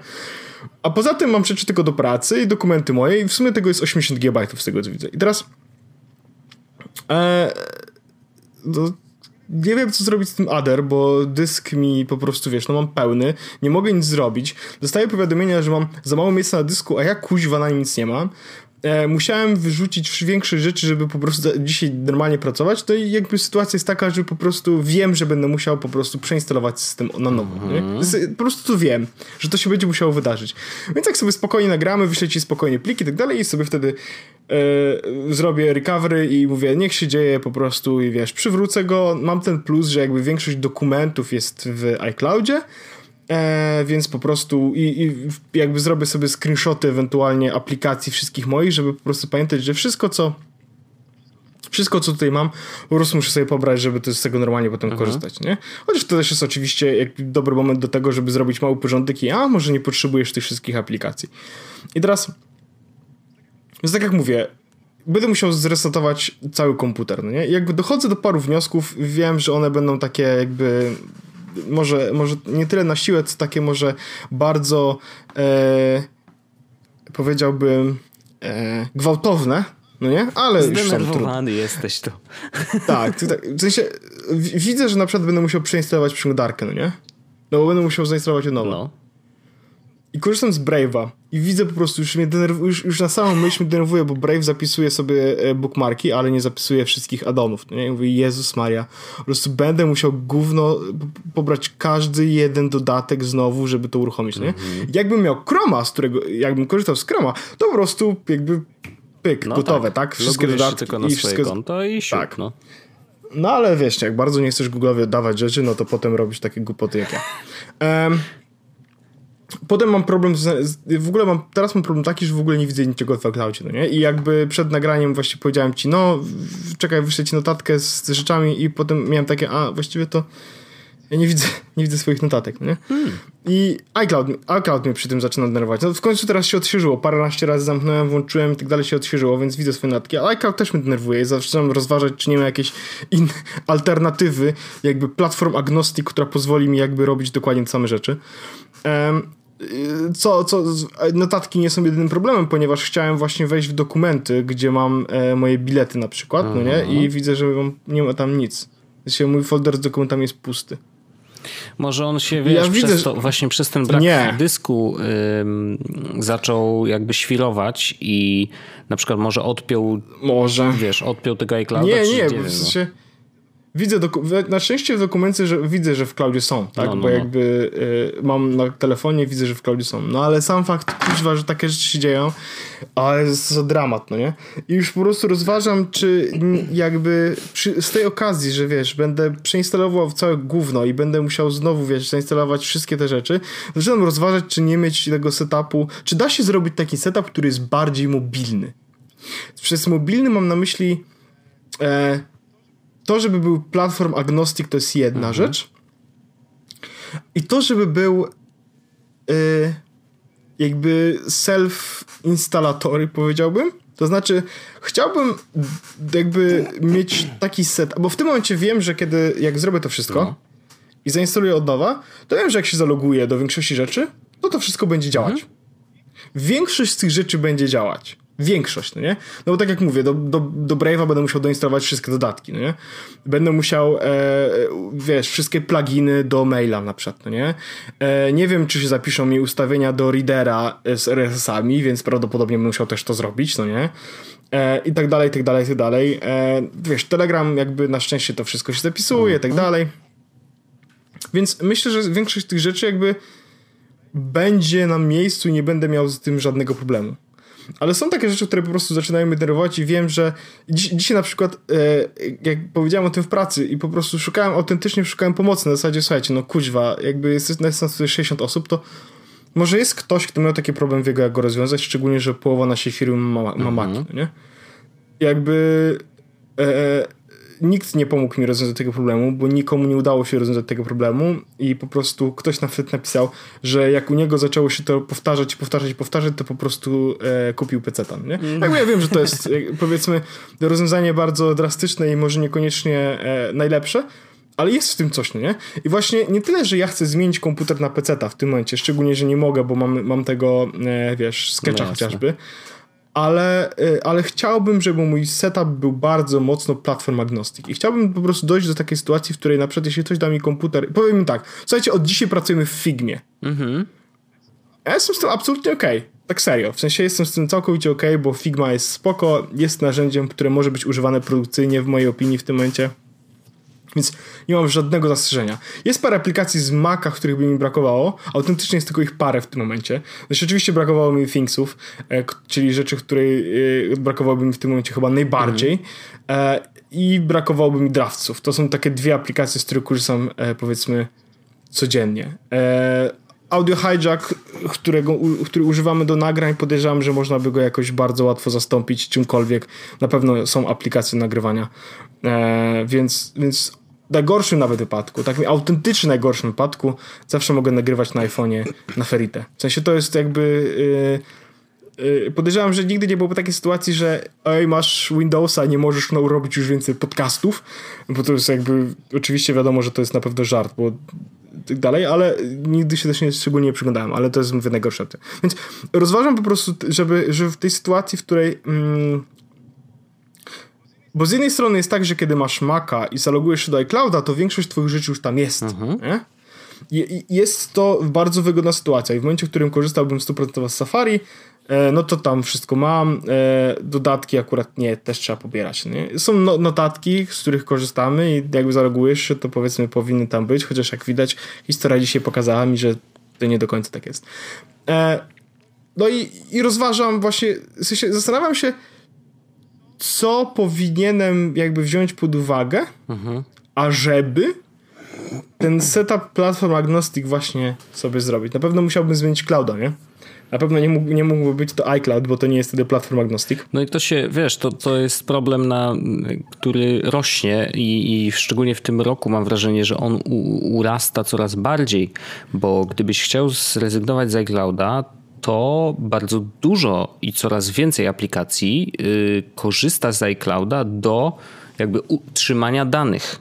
A poza tym mam rzeczy tylko do pracy i dokumenty moje i w sumie tego jest 80 gigabajtów z tego co widzę. I teraz e, no, nie wiem, co zrobić z tym Ader, bo dysk mi po prostu, wiesz, no mam pełny, nie mogę nic zrobić. Dostaję powiadomienia, że mam za mało miejsca na dysku, a ja kuźwa na nim nic nie mam. E, musiałem wyrzucić większe rzeczy, żeby po prostu dzisiaj normalnie pracować, to jakby sytuacja jest taka, że po prostu wiem, że będę musiał po prostu przeinstalować system na nowo. Mm-hmm. Po prostu to wiem, że to się będzie musiało wydarzyć. Więc jak sobie spokojnie nagramy, wyślę ci spokojnie pliki i tak dalej i sobie wtedy e, zrobię recovery i mówię, niech się dzieje po prostu i wiesz, przywrócę go. Mam ten plus, że jakby większość dokumentów jest w iCloudzie, E, więc po prostu i, i, jakby zrobię sobie screenshoty ewentualnie aplikacji wszystkich moich, żeby po prostu pamiętać, że wszystko co wszystko co tutaj mam, po prostu muszę sobie pobrać, żeby to z tego normalnie potem mhm. korzystać, nie? Chociaż to też jest oczywiście jak dobry moment do tego, żeby zrobić mały porządek i a, może nie potrzebujesz tych wszystkich aplikacji. I teraz więc tak jak mówię, będę musiał zresetować cały komputer, no nie? I jakby dochodzę do paru wniosków, wiem, że one będą takie jakby może, może nie tyle na siłę, co takie może bardzo e, powiedziałbym e, gwałtowne, no nie? Ale Zdenerwowany jesteś tu. Tak, tak, w sensie widzę, że na przykład będę musiał przeinstalować przeglądarkę, no nie? No bo będę musiał zainstalować ją nowo. No. I korzystam z Brave'a i widzę po prostu, już, mnie denerw- już, już na samą myśl mnie denerwuje, bo Brave zapisuje sobie e, bookmarki, ale nie zapisuje wszystkich addonów. No nie? I mówię, Jezus Maria, po prostu będę musiał gówno pobrać każdy jeden dodatek znowu, żeby to uruchomić. Nie? Mm-hmm. Jakbym miał Chroma, z którego, jakbym korzystał z Chroma, to po prostu jakby pyk, no gotowe, tak? tak? Wszystkie Logujesz dodatki. tylko na i swoje wszystko... konto i siup, tak. no. No ale wiesz, jak bardzo nie chcesz Google'owi oddawać rzeczy, no to potem robisz takie głupoty jak ja. Um, Potem mam problem, z, w ogóle mam, teraz mam problem taki, że w ogóle nie widzę niczego w iCloudzie, no nie? I jakby przed nagraniem właśnie powiedziałem ci, no czekaj, wyślę ci notatkę z, z rzeczami i potem miałem takie, a właściwie to ja nie widzę, nie widzę swoich notatek, no nie? Hmm. I iCloud, iCloud mnie przy tym zaczyna denerwować. No w końcu teraz się odświeżyło, paręnaście razy zamknąłem, włączyłem i tak dalej się odświeżyło, więc widzę swoje notatki, ale iCloud też mnie denerwuje i zaczynam rozważać, czy nie ma jakiejś innej alternatywy, jakby platform agnostic, która pozwoli mi jakby robić dokładnie te same rzeczy. Um, co, co, notatki nie są jedynym problemem, ponieważ chciałem właśnie wejść w dokumenty, gdzie mam e, moje bilety na przykład, no nie? I widzę, że nie ma tam nic. Znaczy, mój folder z dokumentami jest pusty. Może on się, wiesz, ja widzę, to, właśnie przez ten brak nie. dysku ym, zaczął jakby świrować i na przykład może odpiął może. wiesz, odpiął tego iClouda, Nie, nie, nie w sensie... No Widzę, na szczęście w dokumencie, że widzę, że w cloudzie są, tak? No, no, Bo no. jakby y, mam na telefonie, widzę, że w cloudzie są. No ale sam fakt, kuźwa, że takie rzeczy się dzieją, ale jest to dramat, no nie? I już po prostu rozważam, czy jakby przy, z tej okazji, że wiesz, będę przeinstalował całe gówno i będę musiał znowu, wiesz, zainstalować wszystkie te rzeczy, zaczynam rozważać, czy nie mieć tego setupu, czy da się zrobić taki setup, który jest bardziej mobilny. Przez mobilny mam na myśli... E, to, żeby był platform agnostic, to jest jedna mhm. rzecz. I to, żeby był y, jakby self-instalatory, powiedziałbym. To znaczy, chciałbym jakby mieć taki set, bo w tym momencie wiem, że kiedy, jak zrobię to wszystko no. i zainstaluję od nowa, to wiem, że jak się zaloguję do większości rzeczy, to to wszystko będzie działać. Mhm. Większość z tych rzeczy będzie działać. Większość, no nie? No bo tak jak mówię, do, do, do Brave'a będę musiał doinstalować wszystkie dodatki, no nie? Będę musiał, e, wiesz, wszystkie pluginy do maila na przykład, no nie? E, nie wiem, czy się zapiszą mi ustawienia do readera z RSS-ami, więc prawdopodobnie będę musiał też to zrobić, no nie? E, I tak dalej, i tak dalej, i tak dalej. E, wiesz, Telegram jakby na szczęście to wszystko się zapisuje, i tak mhm. dalej. Więc myślę, że większość tych rzeczy jakby będzie na miejscu i nie będę miał z tym żadnego problemu. Ale są takie rzeczy, które po prostu zaczynają mnie denerwować i wiem, że dziś, dzisiaj na przykład, e, jak powiedziałem o tym w pracy i po prostu szukałem, autentycznie szukałem pomocy na zasadzie, słuchajcie, no kuźwa, jakby jest nas 60 osób, to może jest ktoś, kto miał taki problem w jego, jak go rozwiązać, szczególnie, że połowa naszej firmy ma, ma mhm. Maki, nie? Jakby... E, nikt nie pomógł mi rozwiązać tego problemu, bo nikomu nie udało się rozwiązać tego problemu i po prostu ktoś nawet napisał, że jak u niego zaczęło się to powtarzać, powtarzać, powtarzać, to po prostu e, kupił pecetan, nie? Mm. Jakby ja wiem, że to jest e, powiedzmy rozwiązanie bardzo drastyczne i może niekoniecznie e, najlepsze, ale jest w tym coś, no nie? I właśnie nie tyle, że ja chcę zmienić komputer na peceta w tym momencie, szczególnie, że nie mogę, bo mam, mam tego, e, wiesz, sketcha no chociażby, ale, y, ale chciałbym, żeby mój setup był bardzo mocno platform agnostic i chciałbym po prostu dojść do takiej sytuacji, w której na przykład jeśli ktoś da mi komputer, powiem mi tak, słuchajcie, od dzisiaj pracujemy w Figmie. Mhm. Ja jestem z tym absolutnie okej. Okay. Tak serio. W sensie jestem z tym całkowicie okej, okay, bo Figma jest spoko, jest narzędziem, które może być używane produkcyjnie w mojej opinii w tym momencie. Więc nie mam żadnego zastrzeżenia. Jest parę aplikacji z Maca, których by mi brakowało. Autentycznie jest tylko ich parę w tym momencie. Znaczy, oczywiście brakowało mi Thingsów, e, czyli rzeczy, której e, brakowałoby mi w tym momencie chyba najbardziej. E, I brakowałoby mi Draftsów. To są takie dwie aplikacje, z których korzystam powiedzmy codziennie. Audio Hijack, którego, który używamy do nagrań, podejrzewam, że można by go jakoś bardzo łatwo zastąpić czymkolwiek. Na pewno są aplikacje nagrywania. E, więc, więc najgorszym nawet wypadku, takim autentycznym najgorszym wypadku, zawsze mogę nagrywać na iPhone'ie na Ferite. W sensie to jest jakby... Yy, podejrzewam, że nigdy nie byłoby takiej sytuacji, że ej, masz Windowsa, nie możesz no, robić już więcej podcastów, bo to jest jakby... Oczywiście wiadomo, że to jest na pewno żart, bo tak dalej, ale nigdy się też nie szczególnie nie przyglądałem, ale to jest mówię najgorsze. Więc rozważam po prostu, żeby, żeby w tej sytuacji, w której mm, bo z jednej strony jest tak, że kiedy masz Maca i zalogujesz się do iClouda, to większość twoich rzeczy już tam jest, mhm. nie? jest to bardzo wygodna sytuacja i w momencie, w którym korzystałbym 100% z Safari, e, no to tam wszystko mam. E, dodatki akurat nie, też trzeba pobierać. Nie? Są no, notatki, z których korzystamy i jakby zalogujesz się, to powiedzmy powinny tam być, chociaż jak widać, historia dzisiaj pokazała mi, że to nie do końca tak jest. E, no i, i rozważam właśnie, w sensie zastanawiam się, co powinienem jakby wziąć pod uwagę, mhm. ażeby ten setup platform agnostic właśnie sobie zrobić. Na pewno musiałbym zmienić clouda, nie? Na pewno nie, mógł, nie mógłby być to iCloud, bo to nie jest wtedy platform agnostic. No i to się, wiesz, to, to jest problem, na, który rośnie i, i szczególnie w tym roku mam wrażenie, że on u, urasta coraz bardziej, bo gdybyś chciał zrezygnować z iClouda, to bardzo dużo i coraz więcej aplikacji yy, korzysta z iClouda do jakby utrzymania danych.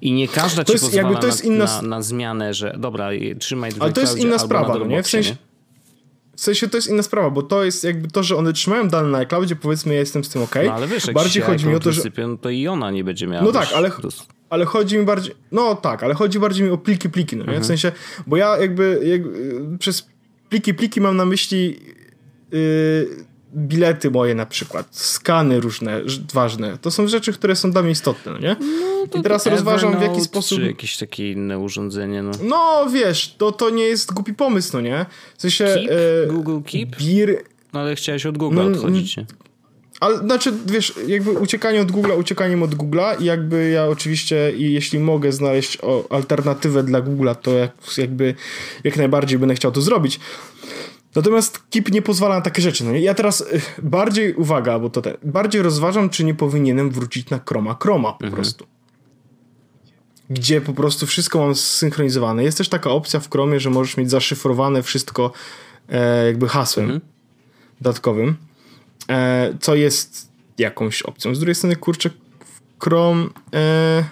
I nie każda to ci jest, pozwala na, inna... na, na, zmianę, że dobra, trzymaj Ale to jest inna sprawa, no nie? W sensie, w sensie to jest inna sprawa, bo to jest jakby to, że one trzymają dane na iCloudzie, powiedzmy ja jestem z tym ok. No ale wiesz, jak bardziej chodzi mi o to, że no to i ona nie będzie miała. No tak, ale ale chodzi mi bardziej, no tak, ale chodzi bardziej mi o pliki, pliki, no nie? Mhm. W sensie, bo ja jakby, jakby przez pliki, pliki mam na myśli yy, bilety moje na przykład, skany różne, ważne. To są rzeczy, które są dla mnie istotne, no nie? No, I teraz rozważam w jaki sposób... Czy jakieś takie inne urządzenie, no. No wiesz, to, to nie jest głupi pomysł, no nie? W sensie... Keep? E, Google Keep? Bir... No ale chciałeś od Google no, odchodzić, nie? Ale znaczy, wiesz, jakby uciekanie od Google'a, uciekaniem od Google'a i jakby ja oczywiście, i jeśli mogę znaleźć alternatywę dla Google'a, to jak, jakby jak najbardziej będę chciał to zrobić. Natomiast KIP nie pozwala na takie rzeczy. No ja teraz y, bardziej, uwaga, bo to te, bardziej rozważam, czy nie powinienem wrócić na Chroma Chroma po mhm. prostu. Gdzie po prostu wszystko mam zsynchronizowane. Jest też taka opcja w Chromie, że możesz mieć zaszyfrowane wszystko e, jakby hasłem mhm. dodatkowym, co jest jakąś opcją. Z drugiej strony, kurczę, Chrome e,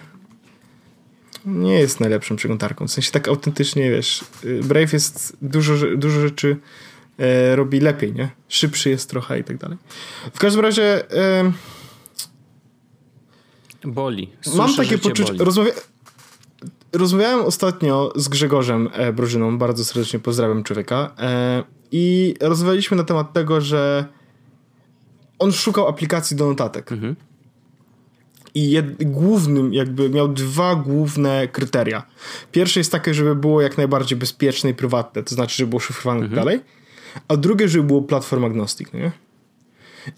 nie jest najlepszą przeglądarką. W sensie tak autentycznie, wiesz, y, Brave jest dużo, dużo rzeczy e, robi lepiej, nie? Szybszy jest trochę i tak dalej. W każdym razie e, boli. Słyszę, mam takie poczucie. Rozmawia, rozmawiałem ostatnio z Grzegorzem e, bardzo serdecznie pozdrawiam człowieka. E, I rozmawialiśmy na temat tego, że on szukał aplikacji do notatek. Mhm i jed, głównym, jakby miał dwa główne kryteria. Pierwsze jest takie, żeby było jak najbardziej bezpieczne i prywatne, to znaczy, żeby było szyfrowane mhm. dalej, a drugie, żeby było platform agnostic, nie?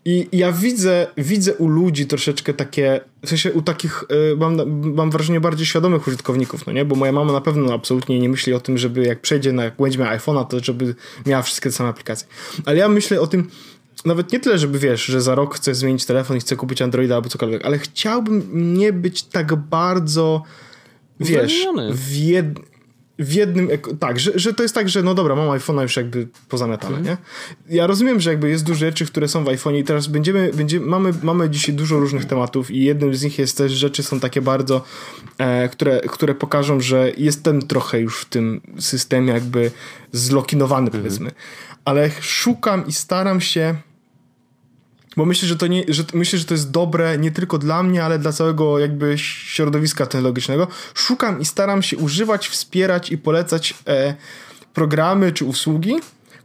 I ja widzę, widzę u ludzi troszeczkę takie, w sensie u takich, y, mam, mam wrażenie bardziej świadomych użytkowników, no nie? Bo moja mama na pewno absolutnie nie myśli o tym, żeby jak przejdzie na, jak będzie miała iPhone'a, to żeby miała wszystkie te same aplikacje. Ale ja myślę o tym, nawet nie tyle, żeby wiesz, że za rok chcę zmienić telefon i chcę kupić Androida albo cokolwiek, ale chciałbym nie być tak bardzo, wiesz, w, jed, w jednym, tak, że, że to jest tak, że no dobra, mam iPhone'a już jakby pozamiatane, mm. nie? Ja rozumiem, że jakby jest dużo rzeczy, które są w iPhone'ie i teraz będziemy, będziemy mamy, mamy dzisiaj dużo różnych tematów i jednym z nich jest też, rzeczy są takie bardzo, e, które, które pokażą, że jestem trochę już w tym systemie jakby zlokinowany, mm. powiedzmy. Ale szukam i staram się bo myślę, że to nie, że myślę, że to jest dobre nie tylko dla mnie, ale dla całego jakby środowiska technologicznego. Szukam i staram się używać, wspierać i polecać e, programy czy usługi,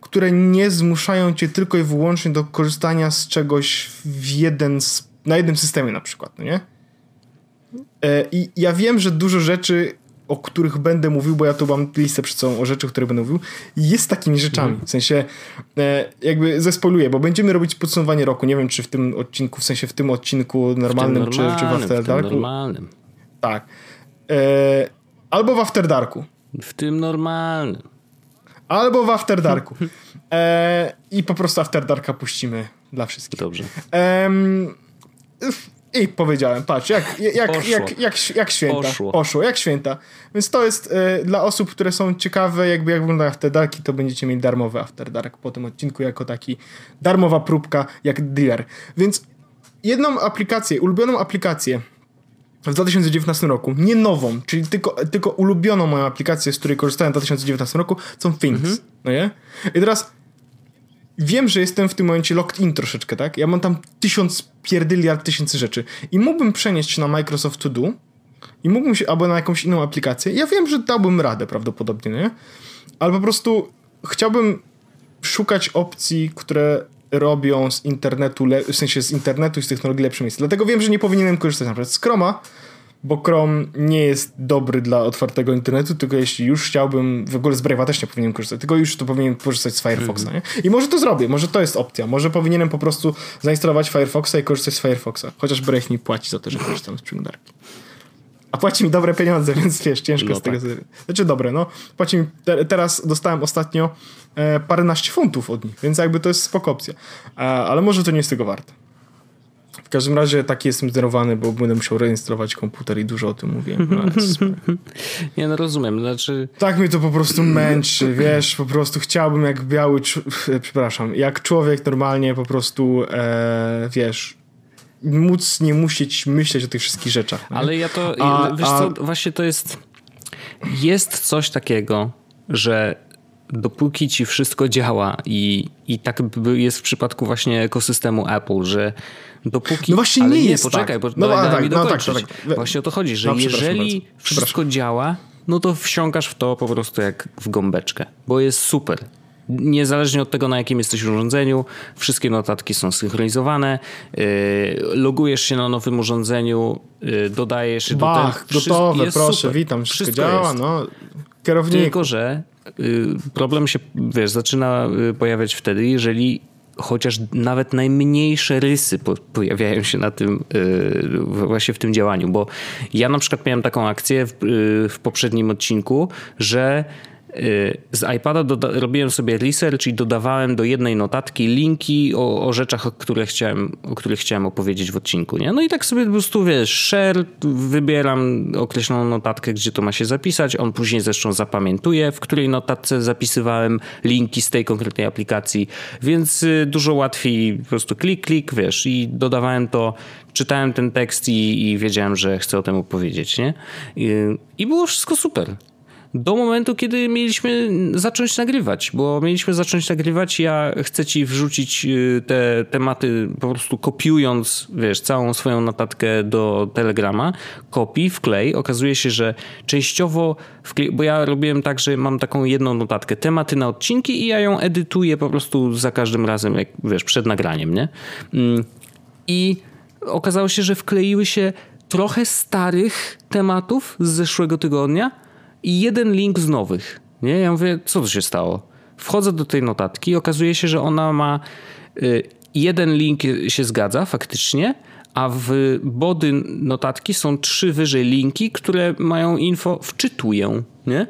które nie zmuszają cię tylko i wyłącznie do korzystania z czegoś w jeden, na jednym systemie na przykład, no nie? E, I ja wiem, że dużo rzeczy o których będę mówił, bo ja tu mam listę przed sobą o rzeczy, o których będę mówił, jest takimi rzeczami. Mhm. W sensie e, jakby zespoluję, bo będziemy robić podsumowanie roku. Nie wiem, czy w tym odcinku, w sensie w tym odcinku normalnym, tym normalnym czy, czy w After Darku. W tym normalnym. Tak. E, albo w After Darku. W tym normalnym. Albo w After Darku. E, I po prostu After Darka puścimy dla wszystkich. Dobrze. I powiedziałem, patrz, jak, jak, jak, jak, jak, jak święta. Poszło. Poszło, jak święta. Więc to jest y, dla osób, które są ciekawe, jakby jak wygląda After Dark, to będziecie mieli darmowy After Dark po tym odcinku, jako taki darmowa próbka, jak dealer. Więc jedną aplikację, ulubioną aplikację w 2019 roku, nie nową, czyli tylko, tylko ulubioną moją aplikację, z której korzystałem w 2019 roku, są Things. Mhm. No nie? I teraz wiem, że jestem w tym momencie locked in troszeczkę, tak? Ja mam tam tysiąc pierdyliard tysięcy rzeczy i mógłbym przenieść się na Microsoft To Do i mógłbym się, albo na jakąś inną aplikację, ja wiem, że dałbym radę prawdopodobnie, nie? Ale po prostu chciałbym szukać opcji, które robią z internetu, w sensie z internetu i z technologii lepsze miejsce. Dlatego wiem, że nie powinienem korzystać na przykład z Chroma, bo Chrome nie jest dobry dla otwartego internetu, tylko jeśli już chciałbym, w ogóle z Brave'a też nie powinienem korzystać, tylko już to powinienem korzystać z Firefoxa, mm. nie? I może to zrobię, może to jest opcja, może powinienem po prostu zainstalować Firefoxa i korzystać z Firefoxa, chociaż Brave mi płaci za to, że korzystam z przeglądarki. A płaci mi dobre pieniądze, więc wiesz, ciężko no z tego... Tak. Znaczy dobre, no. Płaci mi... Te, teraz dostałem ostatnio e, paręnaście funtów od nich, więc jakby to jest spoko opcja. E, ale może to nie jest tego warte. W każdym razie taki jestem zdenerwowany, bo będę musiał reinstalować komputer i dużo o tym mówiłem. No, nie, no rozumiem, znaczy... Tak mnie to po prostu męczy, wiesz, po prostu chciałbym jak biały, przepraszam, jak człowiek normalnie po prostu, e, wiesz, móc nie musieć myśleć o tych wszystkich rzeczach. Nie? Ale ja to, a, wiesz a... co, właśnie to jest, jest coś takiego, że dopóki ci wszystko działa i, i tak jest w przypadku właśnie ekosystemu Apple, że dopóki... No właśnie nie, nie jest poczekaj, tak. bo no, no, tak, no tak, tak. Właśnie o to chodzi, że no, jeżeli wszystko działa, no to wsiąkasz w to po prostu jak w gąbeczkę, bo jest super. Niezależnie od tego, na jakim jesteś urządzeniu, wszystkie notatki są synchronizowane. Yy, logujesz się na nowym urządzeniu, yy, dodajesz... Bach, do gotowe, proszę, super. witam, wszystko, wszystko działa, jest. no. Kierownik. Tylko, że yy, problem się, wiesz, zaczyna pojawiać wtedy, jeżeli chociaż nawet najmniejsze rysy pojawiają się na tym, właśnie w tym działaniu, bo ja na przykład miałem taką akcję w, w poprzednim odcinku, że Y, z iPada robiłem sobie research i dodawałem do jednej notatki linki o, o rzeczach, o, które chciałem, o których chciałem opowiedzieć w odcinku. Nie? No i tak sobie po prostu wiesz, share, wybieram określoną notatkę, gdzie to ma się zapisać. On później zresztą zapamiętuje, w której notatce zapisywałem linki z tej konkretnej aplikacji, więc y, dużo łatwiej po prostu klik, klik, wiesz, i dodawałem to, czytałem ten tekst i, i wiedziałem, że chcę o tym opowiedzieć. Nie? I, I było wszystko super do momentu, kiedy mieliśmy zacząć nagrywać, bo mieliśmy zacząć nagrywać. Ja chcę ci wrzucić y, te tematy po prostu kopiując, wiesz, całą swoją notatkę do Telegrama, kopii, wklej. Okazuje się, że częściowo, wklej, bo ja robiłem tak, że mam taką jedną notatkę, tematy na odcinki i ja ją edytuję po prostu za każdym razem, jak wiesz, przed nagraniem, nie? Mm. I okazało się, że wkleiły się trochę starych tematów z zeszłego tygodnia, i jeden link z nowych. Nie? Ja mówię, co to się stało? Wchodzę do tej notatki i okazuje się, że ona ma y, jeden link się zgadza faktycznie, a w body notatki są trzy wyżej linki, które mają info wczytuję, nie?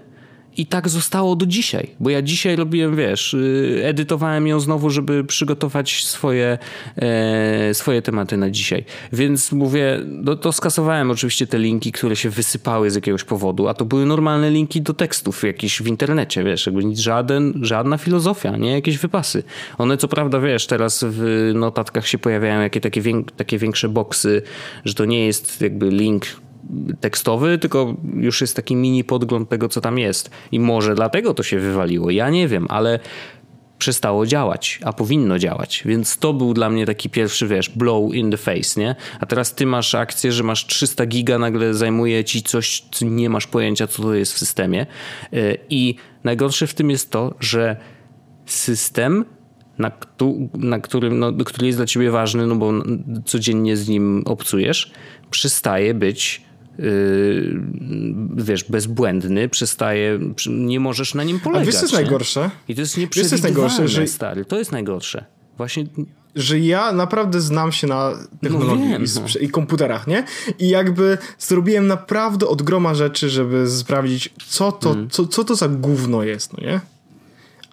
I tak zostało do dzisiaj, bo ja dzisiaj robiłem, wiesz, y, edytowałem ją znowu, żeby przygotować swoje, e, swoje tematy na dzisiaj. Więc mówię, no to skasowałem oczywiście te linki, które się wysypały z jakiegoś powodu, a to były normalne linki do tekstów jakiś w internecie, wiesz, jakby żaden, żadna filozofia, nie jakieś wypasy. One co prawda, wiesz, teraz w notatkach się pojawiają jakie takie, takie większe boksy, że to nie jest jakby link tekstowy, tylko już jest taki mini podgląd tego, co tam jest. I może dlatego to się wywaliło. Ja nie wiem, ale przestało działać, a powinno działać. Więc to był dla mnie taki pierwszy, wiesz, blow in the face, nie? A teraz ty masz akcję, że masz 300 giga, nagle zajmuje ci coś, co nie masz pojęcia, co to jest w systemie. Y, I najgorsze w tym jest to, że system na, na którym, no, który jest dla ciebie ważny, no bo codziennie z nim obcujesz, przestaje być wiesz, bezbłędny, przestaje, nie możesz na nim polegać. A wiesz, co jest najgorsze? I to jest nieprzewidywalne, najgorsze, że... stary. To jest najgorsze. Właśnie... Że ja naprawdę znam się na technologii no wiem, no. i, komputerach, nie? I jakby zrobiłem naprawdę od groma rzeczy, żeby sprawdzić, co to, hmm. co, co to za gówno jest, no nie?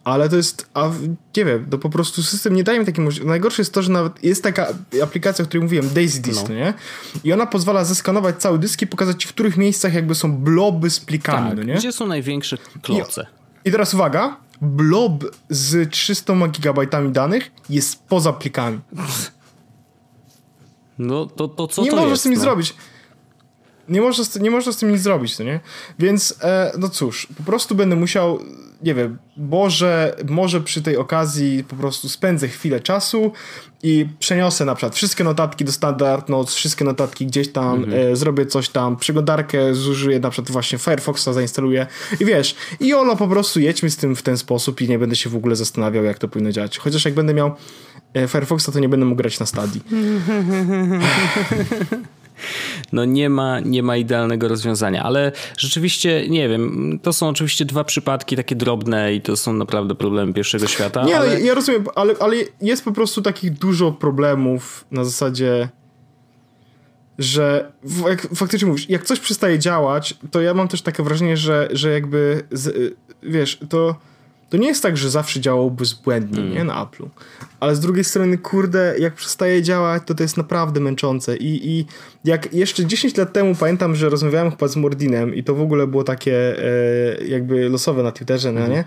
Ale to jest, a nie wiem, to po prostu system nie daje mi takiej możliwości. Najgorsze jest to, że nawet jest taka aplikacja, o której mówiłem, Daisy Disk, no. nie? I ona pozwala zeskanować cały dysk i pokazać ci, w których miejscach jakby są bloby z plikami, tak, no nie? gdzie są największe kloce. I, I, teraz uwaga, blob z 300 GB danych jest poza plikami. No to, to co nie to możesz jest, z tym no? zrobić. nie można, z, nie można z tym nic zrobić, no nie? Więc, e, no cóż, po prostu będę musiał, nie wiem, może, może przy tej okazji po prostu spędzę chwilę czasu i przeniosę na przykład wszystkie notatki do Standard Notes, wszystkie notatki gdzieś tam, mhm. e, zrobię coś tam, przeglądarkę zużyję, na przykład właśnie Firefoxa zainstaluję i wiesz, i olo po prostu jedźmy z tym w ten sposób i nie będę się w ogóle zastanawiał, jak to powinno działać. Chociaż jak będę miał e, Firefoxa, to nie będę mógł grać na stadii. no nie ma, nie ma idealnego rozwiązania, ale rzeczywiście, nie wiem, to są oczywiście dwa przypadki takie drobne i to są naprawdę problemy pierwszego świata. Nie, ale... ja rozumiem, ale, ale jest po prostu takich dużo problemów na zasadzie że jak faktycznie mówisz, jak coś przestaje działać, to ja mam też takie wrażenie, że, że jakby z, wiesz, to to nie jest tak, że zawsze działał bezbłędnie, mm. nie, na Apple'u. Ale z drugiej strony, kurde, jak przestaje działać, to to jest naprawdę męczące i, i jak jeszcze 10 lat temu pamiętam, że rozmawiałem chyba z Mordinem i to w ogóle było takie e, jakby losowe na Twitterze, no mm. nie?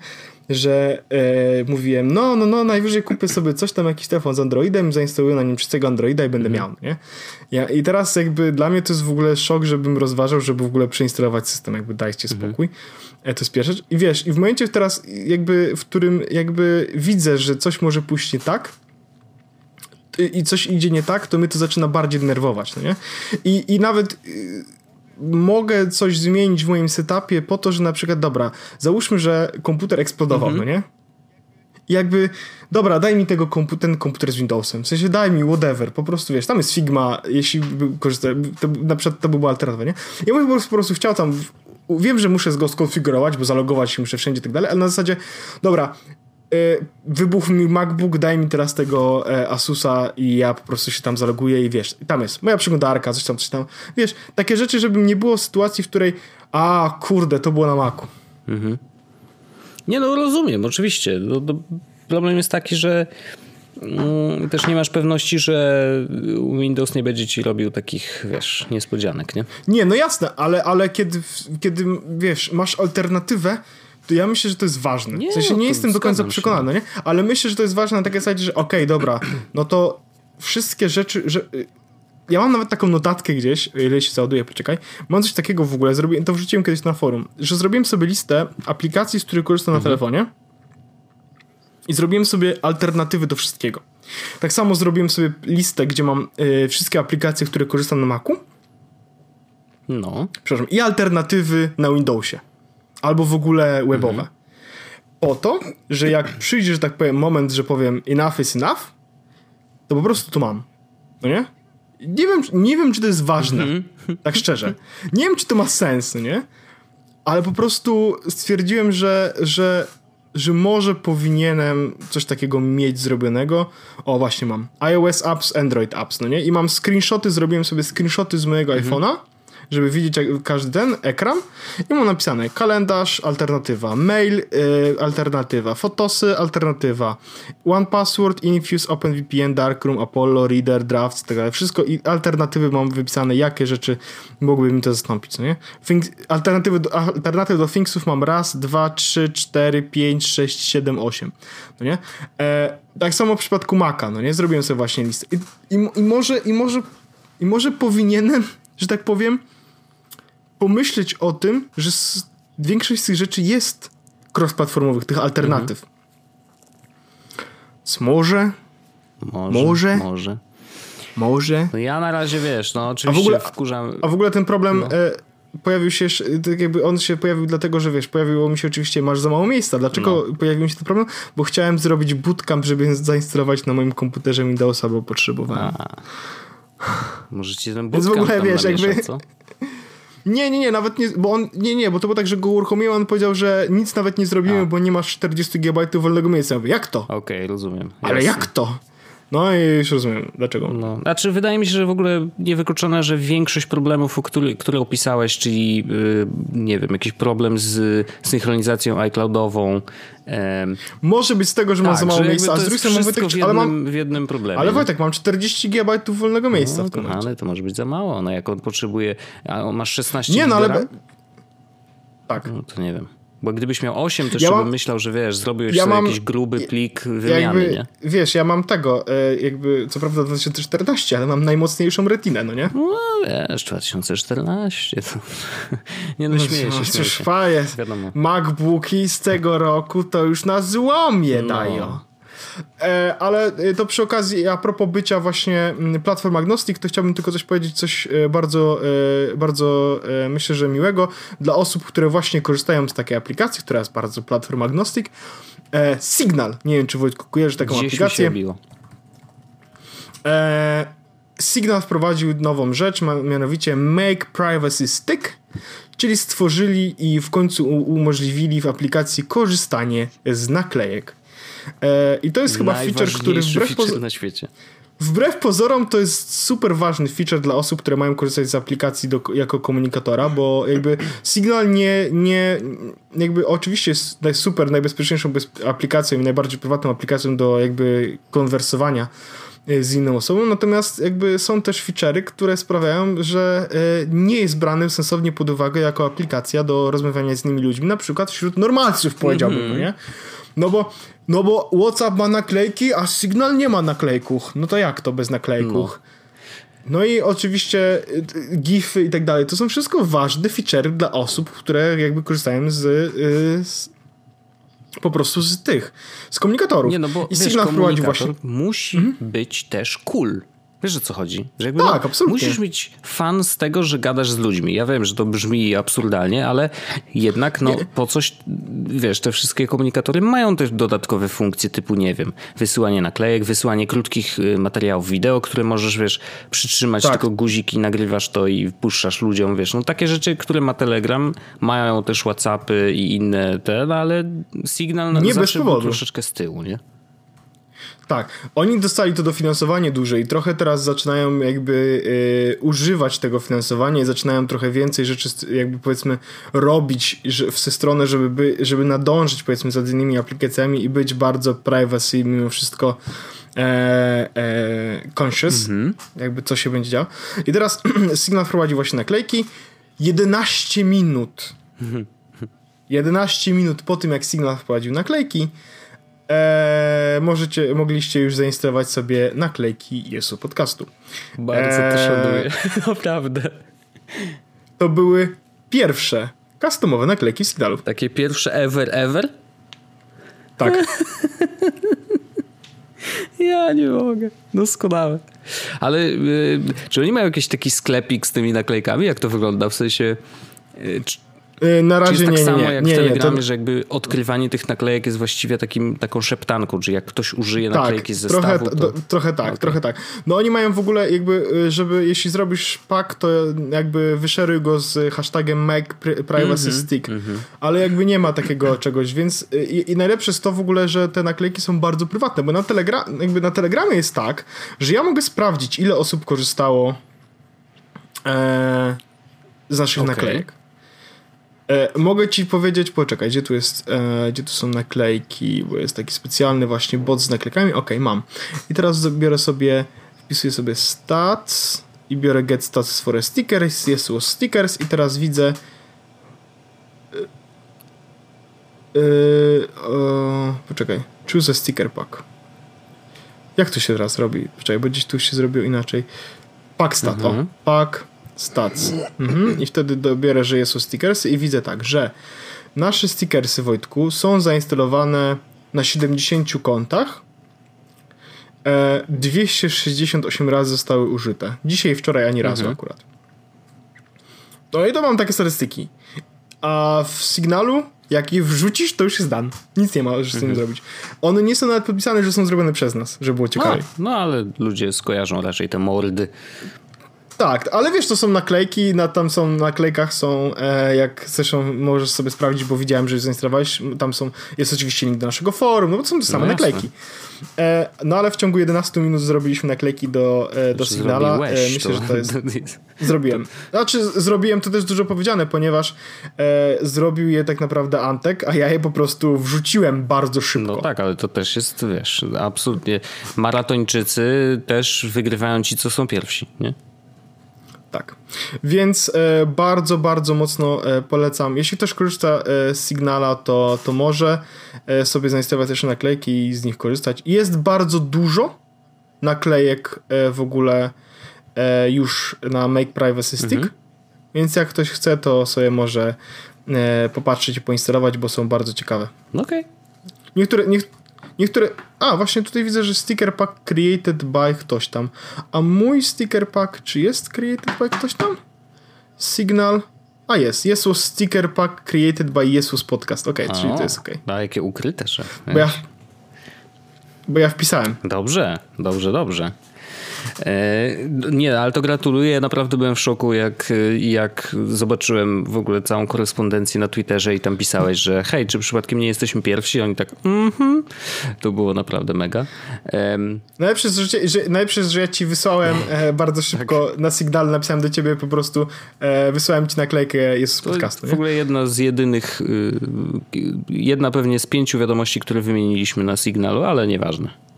że e, mówiłem, no, no, no, najwyżej kupię sobie coś tam, jakiś telefon z Androidem, zainstaluję na nim czystego Androida i będę mm. miał, nie? Ja, I teraz jakby dla mnie to jest w ogóle szok, żebym rozważał, żeby w ogóle przeinstalować system, jakby dajcie mhm. spokój. Mm. To jest. I wiesz, i w momencie teraz jakby, w którym jakby widzę, że coś może pójść nie tak, i coś idzie nie tak, to mnie to zaczyna bardziej denerwować, no nie? I, i nawet y, mogę coś zmienić w moim setupie po to, że na przykład, dobra, załóżmy, że komputer eksplodował, mhm. no nie? I jakby, dobra, daj mi tego kompu ten komputer z Windowsem, w sensie daj mi whatever, po prostu wiesz, tam jest Figma, jeśli korzystać, to, na przykład to by była alternatywa, nie? Ja bym po prostu, po prostu chciał tam, wiem, że muszę go skonfigurować, bo zalogować się muszę wszędzie i tak dalej, ale na zasadzie, dobra, Y, wybuchł mi MacBook, daj mi teraz tego e, Asusa i ja po prostu się tam zaloguję i wiesz, tam jest moja przeglądarka, coś tam, coś tam. Wiesz, takie rzeczy, żeby nie było sytuacji, w której a kurde, to było na Macu. Mhm. Nie no, rozumiem, oczywiście. No, no, problem jest taki, że też nie masz pewności, że Windows nie będzie ci robił takich, wiesz, niespodzianek, nie? Nie, no jasne, ale, ale kiedy, kiedy, wiesz, masz alternatywę, to ja myślę, że to jest ważne. Nie, w sensie nie jestem do końca przekonany, nie? ale myślę, że to jest ważne na takiej zasadzie, że okej, okay, dobra, no to wszystkie rzeczy, że... Ja mam nawet taką notatkę gdzieś, ile się załaduje, poczekaj. Mam coś takiego w ogóle, zrobiłem, to wrzuciłem kiedyś na forum, że zrobiłem sobie listę aplikacji, z których korzystam mhm. na telefonie i zrobiłem sobie alternatywy do wszystkiego. Tak samo zrobiłem sobie listę, gdzie mam y, wszystkie aplikacje, które korzystam na Macu. No. Przepraszam, i alternatywy na Windowsie albo w ogóle webowe. Mhm. Po to, że jak przyjdzie, że tak powiem, moment, że powiem enough is enough, to po prostu to mam. No nie? Nie wiem, nie wiem czy to jest ważne, mhm. tak szczerze. Nie wiem, czy to ma sens, no nie? Ale po prostu stwierdziłem, że, że, że może powinienem coś takiego mieć zrobionego. O, właśnie mam. iOS apps, Android apps, no nie? I mam screenshoty, zrobiłem sobie screenshoty z mojego mhm. iPhone'a żeby widzieć każdy ten ekran i mam napisane kalendarz, alternatywa, mail, yy, alternatywa, fotosy, alternatywa, one password, infuse, OpenVPN, Darkroom, Apollo, Reader, Drafts, tak dalej. Wszystko i alternatywy mam wypisane, jakie rzeczy mogłyby mi to zastąpić, no nie? Things, alternatywy do, do Thingsów mam raz, dwa, trzy, cztery, pięć, sześć, siedem, osiem, no nie? E, tak samo w przypadku Maca, no nie? Zrobiłem sobie właśnie listę. I, i, i może, i może, i może powinienem, że tak powiem, pomyśleć o tym, że większość z tych rzeczy jest cross-platformowych, tych alternatyw. Mhm. może, może, może, może. Może. No ja na razie wiesz, no oczywiście a w ogóle, wkurzam. A w ogóle ten problem no. e, pojawił się, tak jakby on się pojawił dlatego, że wiesz, pojawiło mi się oczywiście, masz za mało miejsca. Dlaczego no. pojawił mi się ten problem? Bo chciałem zrobić bootcamp, żeby zainstalować na moim komputerze Windowsa, bo potrzebowałem. A. Możecie ten bootcamp Więc w ogóle wiesz, jakby. Co? Nie, nie, nie, nawet nie, bo on, nie, nie, bo to było tak, że go uruchomiłem, on powiedział, że nic nawet nie zrobimy, A. bo nie masz 40 GB wolnego miejsca. mówię, jak to? Okej, okay, rozumiem. Ale Jasne. jak to? No i już rozumiem, dlaczego. No. Znaczy, wydaje mi się, że w ogóle niewykluczone, że większość problemów, który, które opisałeś, czyli yy, nie wiem, jakiś problem z synchronizacją iCloudową. Może być z tego, że tak, mam za mało miejsca, a z drugiej strony w jednym, ale mam w jednym problemie. Ale Wojtek, mam 40 GB wolnego miejsca no, w tym Ale to może być za mało, no jak on potrzebuje, a on masz 16 Nie, no ale... Tak. No to nie wiem. Bo gdybyś miał 8, to ja mam, bym myślał, że wiesz, zrobiłeś ja sobie mam, jakiś gruby plik wymiany, jakby, nie? Wiesz, ja mam tego, e, jakby, co prawda 2014, ale mam najmocniejszą retinę, no nie? No wiesz, 2014, to... nie no, śmieję się, śmieję się. MacBooki z tego roku to już na złomie no. dają. E, ale e, to przy okazji, a propos bycia właśnie mm, platform agnostic, to chciałbym tylko coś powiedzieć, coś e, bardzo, bardzo myślę, że miłego dla osób, które właśnie korzystają z takiej aplikacji, która jest bardzo platform agnostic. Signal. Nie wiem, czy Wojtku kojarzysz taką Gdzieś aplikację. Mi się Signal wprowadził nową rzecz, mianowicie Make Privacy Stick, czyli stworzyli i w końcu umożliwili w aplikacji korzystanie z naklejek. E, I to jest chyba feature, który wbrew feature na świecie. Wbrew pozorom to jest super ważny feature dla osób, które mają korzystać z aplikacji do, jako komunikatora, bo jakby Signal nie, nie jakby oczywiście jest super najbezpieczniejszą aplikacją i najbardziej prywatną aplikacją do jakby konwersowania e, z inną osobą, natomiast jakby są też feature'y, które sprawiają, że e, nie jest brany sensownie pod uwagę jako aplikacja do rozmawiania z innymi ludźmi, na przykład wśród normalców powiedziałbym, mm -hmm. nie? No bo no bo WhatsApp ma naklejki, a Signal nie ma naklejków. No to jak to bez naklejków? No. no i oczywiście y, GIFy i tak dalej. To są wszystko ważne feature dla osób, które jakby korzystają z, y, z po prostu z tych, z komunikatorów. Nie, no bo I Signal wprowadził właśnie. Musi mhm. być też cool. Wiesz o co chodzi? Że jakby tak, absolutnie. Musisz mieć fan z tego, że gadasz z ludźmi. Ja wiem, że to brzmi absurdalnie, ale jednak no, po coś, wiesz, te wszystkie komunikatory mają też dodatkowe funkcje typu, nie wiem, wysyłanie naklejek, wysyłanie krótkich y, materiałów wideo, które możesz, wiesz, przytrzymać tak. tylko guziki, nagrywasz to i puszczasz ludziom, wiesz. No takie rzeczy, które ma Telegram, mają też Whatsappy i inne te, no, ale Signal nie zawsze bez powodu. troszeczkę z tyłu, nie? Tak, oni dostali to dofinansowanie duże i trochę teraz zaczynają jakby y, używać tego finansowania i zaczynają trochę więcej rzeczy jakby powiedzmy robić w stronę, żeby, by, żeby nadążyć powiedzmy za innymi aplikacjami i być bardzo privacy mimo wszystko e, e, conscious, -hmm. jakby co się będzie działo. I teraz Signal wprowadził właśnie naklejki. 11 minut 11 minut po tym, jak Signal wprowadził naklejki, Eee, możecie, mogliście już zainstalować sobie naklejki Jesu Podcastu. Bardzo eee, to szanuję, naprawdę. To były pierwsze customowe naklejki Signalu. Takie pierwsze ever, ever? Tak. ja nie mogę. Doskonałe. Ale y, czy oni mają jakiś taki sklepik z tymi naklejkami? Jak to wygląda? W sensie... Y, na razie Czy jest tak nie, samo nie, jak nie, w Telegramie, to... że jakby odkrywanie tych naklejek jest właściwie takim, taką szeptanką, czy jak ktoś użyje tak, naklejki z zestawu, trochę, to... do, trochę tak, okay. trochę tak. No oni mają w ogóle jakby, y, żeby jeśli zrobisz pak, to jakby wyszeruj go z hashtagiem make privacy mm -hmm, stick, mm -hmm. ale jakby nie ma takiego czegoś, więc y, i, i, najlepsze jest to w ogóle, że te naklejki są bardzo prywatne, bo na, telegra jakby na Telegramie jest tak, że ja mogę sprawdzić, ile osób korzystało e, z naszych okay. naklejek. E, mogę ci powiedzieć, poczekaj, gdzie tu jest, e, gdzie tu są naklejki, bo jest taki specjalny właśnie bot z naklejkami. Ok, mam. I teraz biorę sobie, wpisuję sobie stats i biorę get stats for stickers, jest tu stickers i teraz widzę e, e, poczekaj, choose a sticker pack. Jak to się teraz robi? Poczekaj, bo gdzieś tu się zrobiło inaczej. Pack stat, mhm. o, pack stats. Mhm. I wtedy dobiorę, że są stickersy i widzę tak, że nasze stickersy, Wojtku, są zainstalowane na 70 kontach. E, 268 razy zostały użyte. Dzisiaj wczoraj ani razu mhm. akurat. No i to mam takie statystyki. A w Signalu, jak je wrzucisz, to już jest dan. Nic nie ma, że z tym mhm. zrobić. One nie są nawet podpisane, że są zrobione przez nas, żeby było ciekawe. No, no ale ludzie skojarzą raczej te mordy. Tak, ale wiesz, to są naklejki, na, tam są, na naklejkach są, e, jak zresztą możesz sobie sprawdzić, bo widziałem, że zainstalowałeś, tam są, jest oczywiście link do naszego forum, no bo to są te same no naklejki. E, no ale w ciągu 11 minut zrobiliśmy naklejki do, e, do Signala. E, myślę, to... że to jest... Zrobiłem. Znaczy, zrobiłem to też dużo powiedziane, ponieważ e, zrobił je tak naprawdę Antek, a ja je po prostu wrzuciłem bardzo szybko. No tak, ale to też jest, wiesz, absolutnie. Maratończycy też wygrywają ci, co są pierwsi, nie? Tak. Więc e, bardzo, bardzo mocno e, polecam. Jeśli ktoś korzysta e, z Signala, to, to może e, sobie zainstalować też naklejki i z nich korzystać. Jest bardzo dużo naklejek e, w ogóle e, już na Make Privacy Stick. Mhm. Więc jak ktoś chce, to sobie może popatrzeć i poinstalować, bo są bardzo ciekawe. Okej. Okay. Niektóre, nie, niektóre. A, właśnie tutaj widzę, że sticker pack created by ktoś tam. A mój sticker pack, czy jest created by ktoś tam? Signal. A jest, Jesus Sticker Pack created by Jesus Podcast. Okej, okay, czyli to jest okej. Okay. A jakie ukryte, że. Bo ja, bo ja wpisałem. Dobrze, dobrze, dobrze. E, nie, ale to gratuluję. Naprawdę byłem w szoku, jak, jak zobaczyłem w ogóle całą korespondencję na Twitterze i tam pisałeś, że hej, czy przypadkiem nie jesteśmy pierwsi? Oni tak, mhm. To było naprawdę mega. Um, najlepsze, że, że, najlepsze że ja ci wysłałem e, bardzo tak. szybko tak. na Signal, napisałem do ciebie po prostu, e, wysłałem ci naklejkę jest z podcastu. W ogóle jedna z jedynych, y, jedna pewnie z pięciu wiadomości, które wymieniliśmy na Signalu, ale nieważne.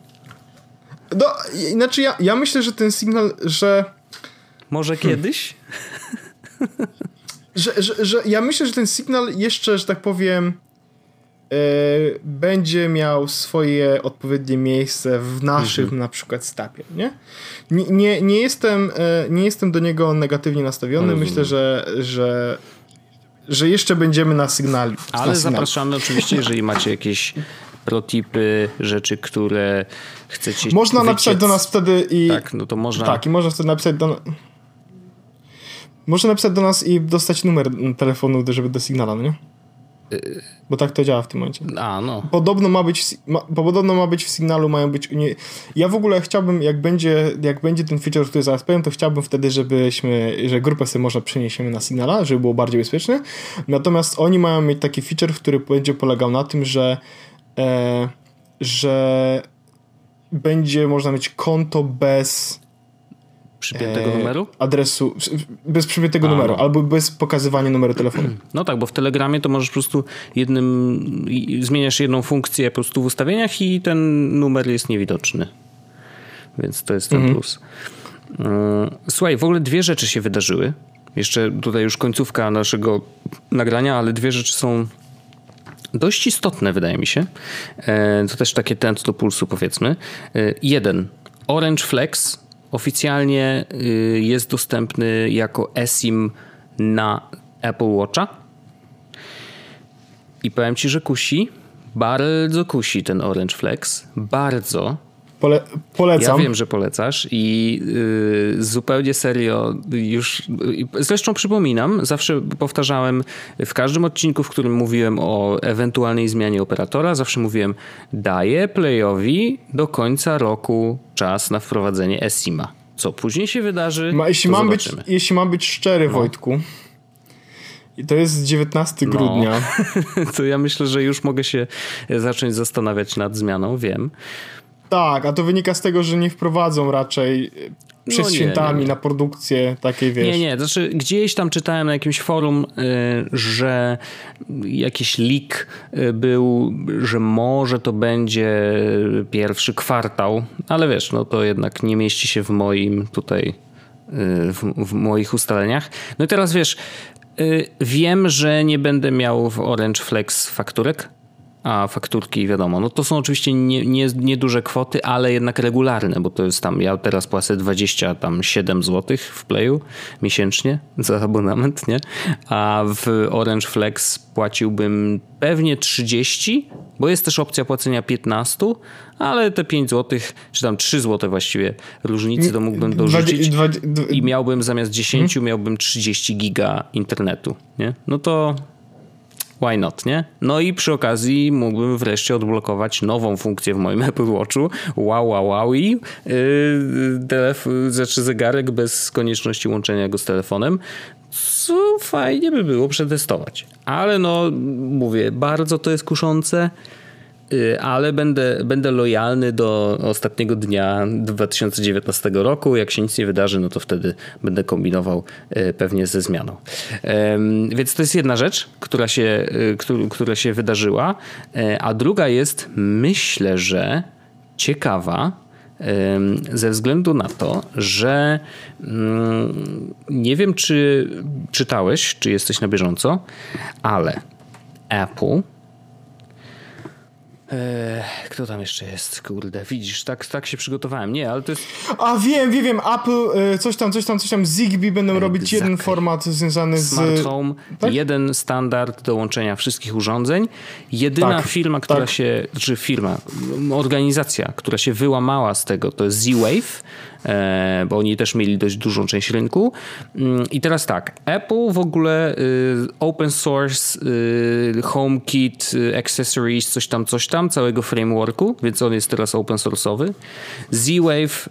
No, znaczy ja, ja myślę, że ten sygnał, że... Może hmm. kiedyś? że, że, że ja myślę, że ten sygnał jeszcze, że tak powiem, e, będzie miał swoje odpowiednie miejsce w naszym mhm. na przykład stapie, nie? Nie, nie, nie, jestem, e, nie jestem do niego negatywnie nastawiony. Myślę, że, że, że jeszcze będziemy na sygnale. Ale na zapraszamy oczywiście, jeżeli macie jakieś protipy, rzeczy, które chcecie Można wyciec. napisać do nas wtedy i... Tak, no to można... Tak, i można wtedy napisać do... Można napisać do nas i dostać numer telefonu, żeby do Signala, no nie? Bo tak to działa w tym momencie. A, no. Podobno ma być, ma, podobno ma być w Signalu, mają być... Nie, ja w ogóle chciałbym, jak będzie, jak będzie ten feature, który zaraz powiem, to chciałbym wtedy, żebyśmy, że grupę sobie może przeniesiemy na Signala, żeby było bardziej bezpieczne. Natomiast oni mają mieć taki feature, który będzie polegał na tym, że e, że będzie można mieć konto bez przypiętego e, numeru? Adresu, bez przypiętego A, numeru, no. albo bez pokazywania numeru telefonu. No tak, bo w Telegramie to możesz po prostu jednym, zmieniasz jedną funkcję po prostu w ustawieniach i ten numer jest niewidoczny. Więc to jest ten mhm. plus. Mm, słuchaj, w ogóle dwie rzeczy się wydarzyły. Jeszcze tutaj już końcówka naszego nagrania, ale dwie rzeczy są dość istotne, wydaje mi się. E, to też takie tent do pulsu, powiedzmy. E, jeden. Orange Flex oficjalnie e, jest dostępny jako eSIM na Apple Watcha. I powiem ci, że kusi. Bardzo kusi ten Orange Flex. Bardzo. Pole polecam. Ja wiem, że polecasz i yy, zupełnie serio już. Yy, zresztą przypominam, zawsze powtarzałem w każdym odcinku, w którym mówiłem o ewentualnej zmianie operatora, zawsze mówiłem, daję Playowi do końca roku czas na wprowadzenie eSIMA. Co później się wydarzy? Ma, jeśli, mam być, jeśli mam być szczery, no. Wojtku. I to jest 19 grudnia. No. to ja myślę, że już mogę się zacząć zastanawiać nad zmianą, wiem. Tak, a to wynika z tego, że nie wprowadzą raczej e, przed no nie, świętami nie, nie. na produkcję takiej, wiesz. Nie, nie, znaczy gdzieś tam czytałem na jakimś forum, y, że jakiś leak y, był, że może to będzie pierwszy kwartał, ale wiesz, no to jednak nie mieści się w moim tutaj, w, w moich ustaleniach. No i teraz wiesz, wiem, że nie będę miał w Orange Flex fakturek, a fakturki, wiadomo, no to są oczywiście nieduże nie, nie duże kwoty, ale jednak regularne, bo to jest tam, ja teraz płacę 27 zł w Playu miesięcznie za abonament, nie? A w Orange Flex płaciłbym pewnie 30, bo jest też opcja płacenia 15, ale te 5 zł, czy tam 3 zł właściwie różnicy to mógłbym dorzucić i miałbym zamiast 10 hmm? miałbym 30 giga internetu, nie? No to why not, nie? No i przy okazji mógłbym wreszcie odblokować nową funkcję w moim Apple Watchu. Wow, wow, wow i yy, telefon, znaczy zegarek bez konieczności łączenia go z telefonem. Co fajnie by było przetestować. Ale no, mówię, bardzo to jest kuszące. Y, ale będę, będę lojalny do ostatniego dnia 2019 roku. Jak się nic nie wydarzy, no to wtedy będę kombinował y, pewnie ze zmianą. Więc to jest jedna rzecz, która się, y, która się wydarzyła. A druga jest, myślę, że ciekawa, ze względu na to, że mm, nie wiem, czy czytałeś, czy jesteś na bieżąco, ale Apple Eee, kto tam jeszcze jest? Kurde, widzisz, tak, tak się przygotowałem. Nie, ale to jest. A wiem, wiem, wiem. Apple, e, coś tam, coś tam, coś tam. Zigbee będą robić jeden format związany z. Smart Home, tak? jeden standard do łączenia wszystkich urządzeń. Jedyna tak, firma, która tak. się, czy firma, organizacja, która się wyłamała z tego, to jest Z-Wave bo oni też mieli dość dużą część rynku. Mm, I teraz tak, Apple w ogóle y, open source, y, HomeKit, y, accessories, coś tam, coś tam, całego frameworku, więc on jest teraz open source'owy. Z-Wave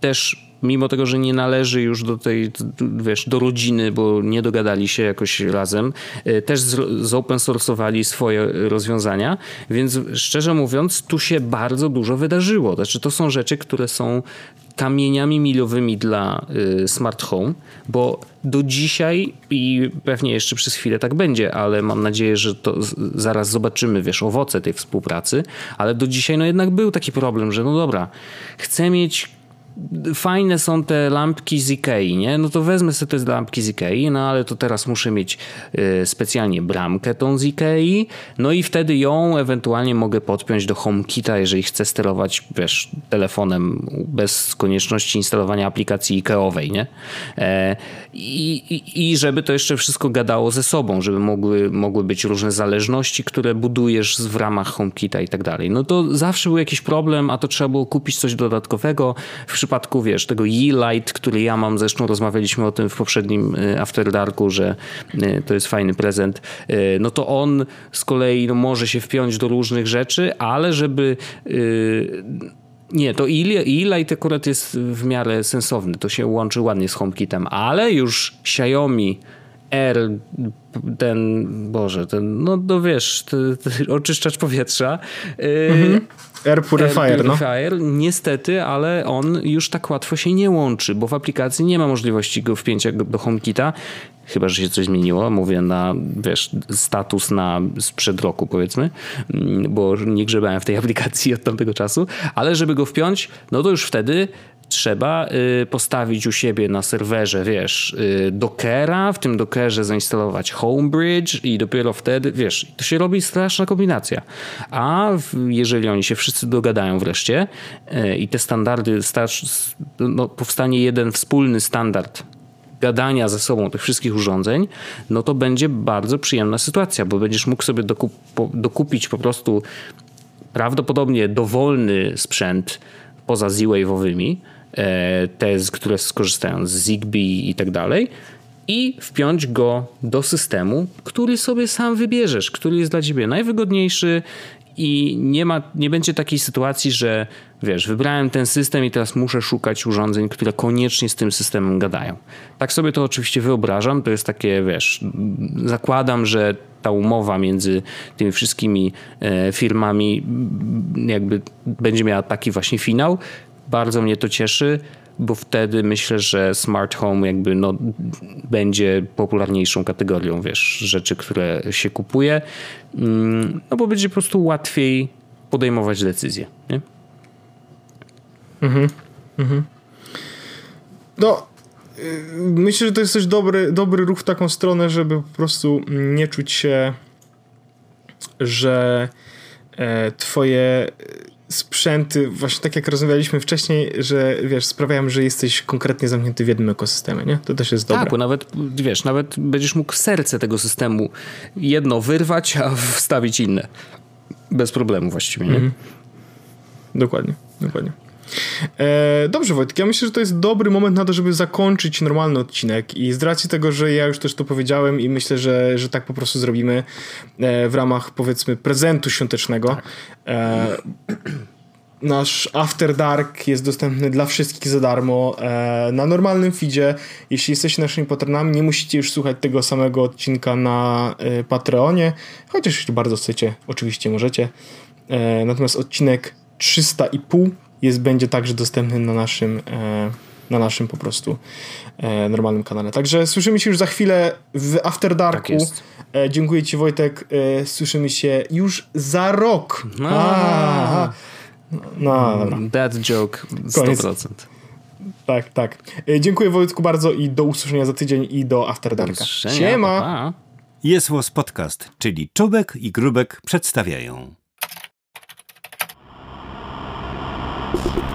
też mimo tego, że nie należy już do tej, wiesz, do rodziny, bo nie dogadali się jakoś razem, też z, open source'owali swoje rozwiązania, więc szczerze mówiąc, tu się bardzo dużo wydarzyło. Znaczy, to są rzeczy, które są kamieniami milowymi dla y, smart home, bo do dzisiaj i pewnie jeszcze przez chwilę tak będzie, ale mam nadzieję, że to zaraz zobaczymy, wiesz, owoce tej współpracy, ale do dzisiaj no jednak był taki problem, że no dobra, chcę mieć fajne są te lampki z Ikei, nie? No to wezmę sobie te lampki z Ikei, no ale to teraz muszę mieć y, specjalnie bramkę tą z Ikei, no i wtedy ją ewentualnie mogę podpiąć do HomeKita, jeżeli chcę sterować, wiesz, telefonem bez konieczności instalowania aplikacji Ikeowej, nie? E, i, i, I żeby to jeszcze wszystko gadało ze sobą, żeby mogły, mogły być różne zależności, które budujesz w ramach HomeKita i tak dalej. No to zawsze był jakiś problem, a to trzeba było kupić coś dodatkowego. W przypadku, wiesz, tego Ye-Light, który ja mam, zresztą rozmawialiśmy o tym w poprzednim y, After Darku, że y, to jest fajny prezent, y, no to on z kolei no, może się wpiąć do różnych rzeczy, ale żeby... Nie, to E-Light akurat jest w miarę sensowny. To się łączy ładnie z HomeKitem, ale już Xiaomi R, ten, Boże, ten, no, no wiesz, ten, ten oczyszczacz powietrza. Mhm. Air Purifier, Air Purifier no. Niestety, ale on już tak łatwo się nie łączy, bo w aplikacji nie ma możliwości go wpięcia do HomeKita, chyba, że się coś zmieniło, mówię na, wiesz, status na sprzed roku powiedzmy, mm, bo nie grzebałem w tej aplikacji od tamtego czasu, ale żeby go wpiąć, no to już wtedy trzeba y, postawić u siebie na serwerze, wiesz, y, Dockera, w tym Dockerze zainstalować Homebridge i dopiero wtedy, wiesz, to się robi straszna kombinacja. A jeżeli oni się wszyscy dogadają wreszcie y, i te standardy, no, powstanie jeden wspólny standard gadania ze sobą tych wszystkich urządzeń, no to będzie bardzo przyjemna sytuacja, bo będziesz mógł sobie dokup dokupić po prostu prawdopodobnie dowolny sprzęt poza Z-Wave'owymi, te, które skorzystają z Zigbee i tak dalej i wpiąć go do systemu, który sobie sam wybierzesz, który jest dla ciebie najwygodniejszy i nie, ma, nie będzie takiej sytuacji, że wiesz, wybrałem ten system i teraz muszę szukać urządzeń, które koniecznie z tym systemem gadają. Tak sobie to oczywiście wyobrażam, to jest takie, wiesz, zakładam, że ta umowa między tymi wszystkimi e, firmami jakby będzie miała taki właśnie finał, bardzo mnie to cieszy, bo wtedy myślę, że smart home jakby no, będzie popularniejszą kategorią, wiesz, rzeczy, które się kupuje, mm, no bo będzie po prostu łatwiej podejmować decyzje, nie? Mhm, mhm. No, y, myślę, że to jest też dobry, dobry ruch w taką stronę, żeby po prostu nie czuć się, że e, twoje sprzęty, właśnie tak jak rozmawialiśmy wcześniej, że wiesz, sprawiają, że jesteś konkretnie zamknięty w jednym ekosystemie, nie? To też jest dobre. Tak, bo nawet, wiesz, nawet będziesz mógł serce tego systemu jedno wyrwać, a wstawić inne. Bez problemu właściwie, nie? Mhm. Dokładnie, dokładnie. E, dobrze, Wojtek, ja myślę, że to jest dobry moment na to, żeby zakończyć normalny odcinek i z racji tego, że ja już też to powiedziałem i myślę, że, że tak po prostu zrobimy e, w ramach powiedzmy prezentu świątecznego. Tak. E, nasz After Dark jest dostępny dla wszystkich za darmo e, na normalnym feedzie. Jeśli jesteście naszymi patronami, nie musicie już słuchać tego samego odcinka na e, Patreonie, chociaż jeśli bardzo chcecie, oczywiście możecie. E, natomiast odcinek 300,5 jest, będzie także dostępny na naszym, e, na naszym po prostu e, normalnym kanale. Także słyszymy się już za chwilę w After Darku. Tak dziękuję Ci Wojtek. Słyszymy się już za rok. No. No, dobra. That joke 100%. Koniec. Tak, tak. E, dziękuję Wojtku bardzo i do usłyszenia za tydzień i do After Darka. Siema! Jest Podcast, czyli Czubek i Grubek przedstawiają. Thank you.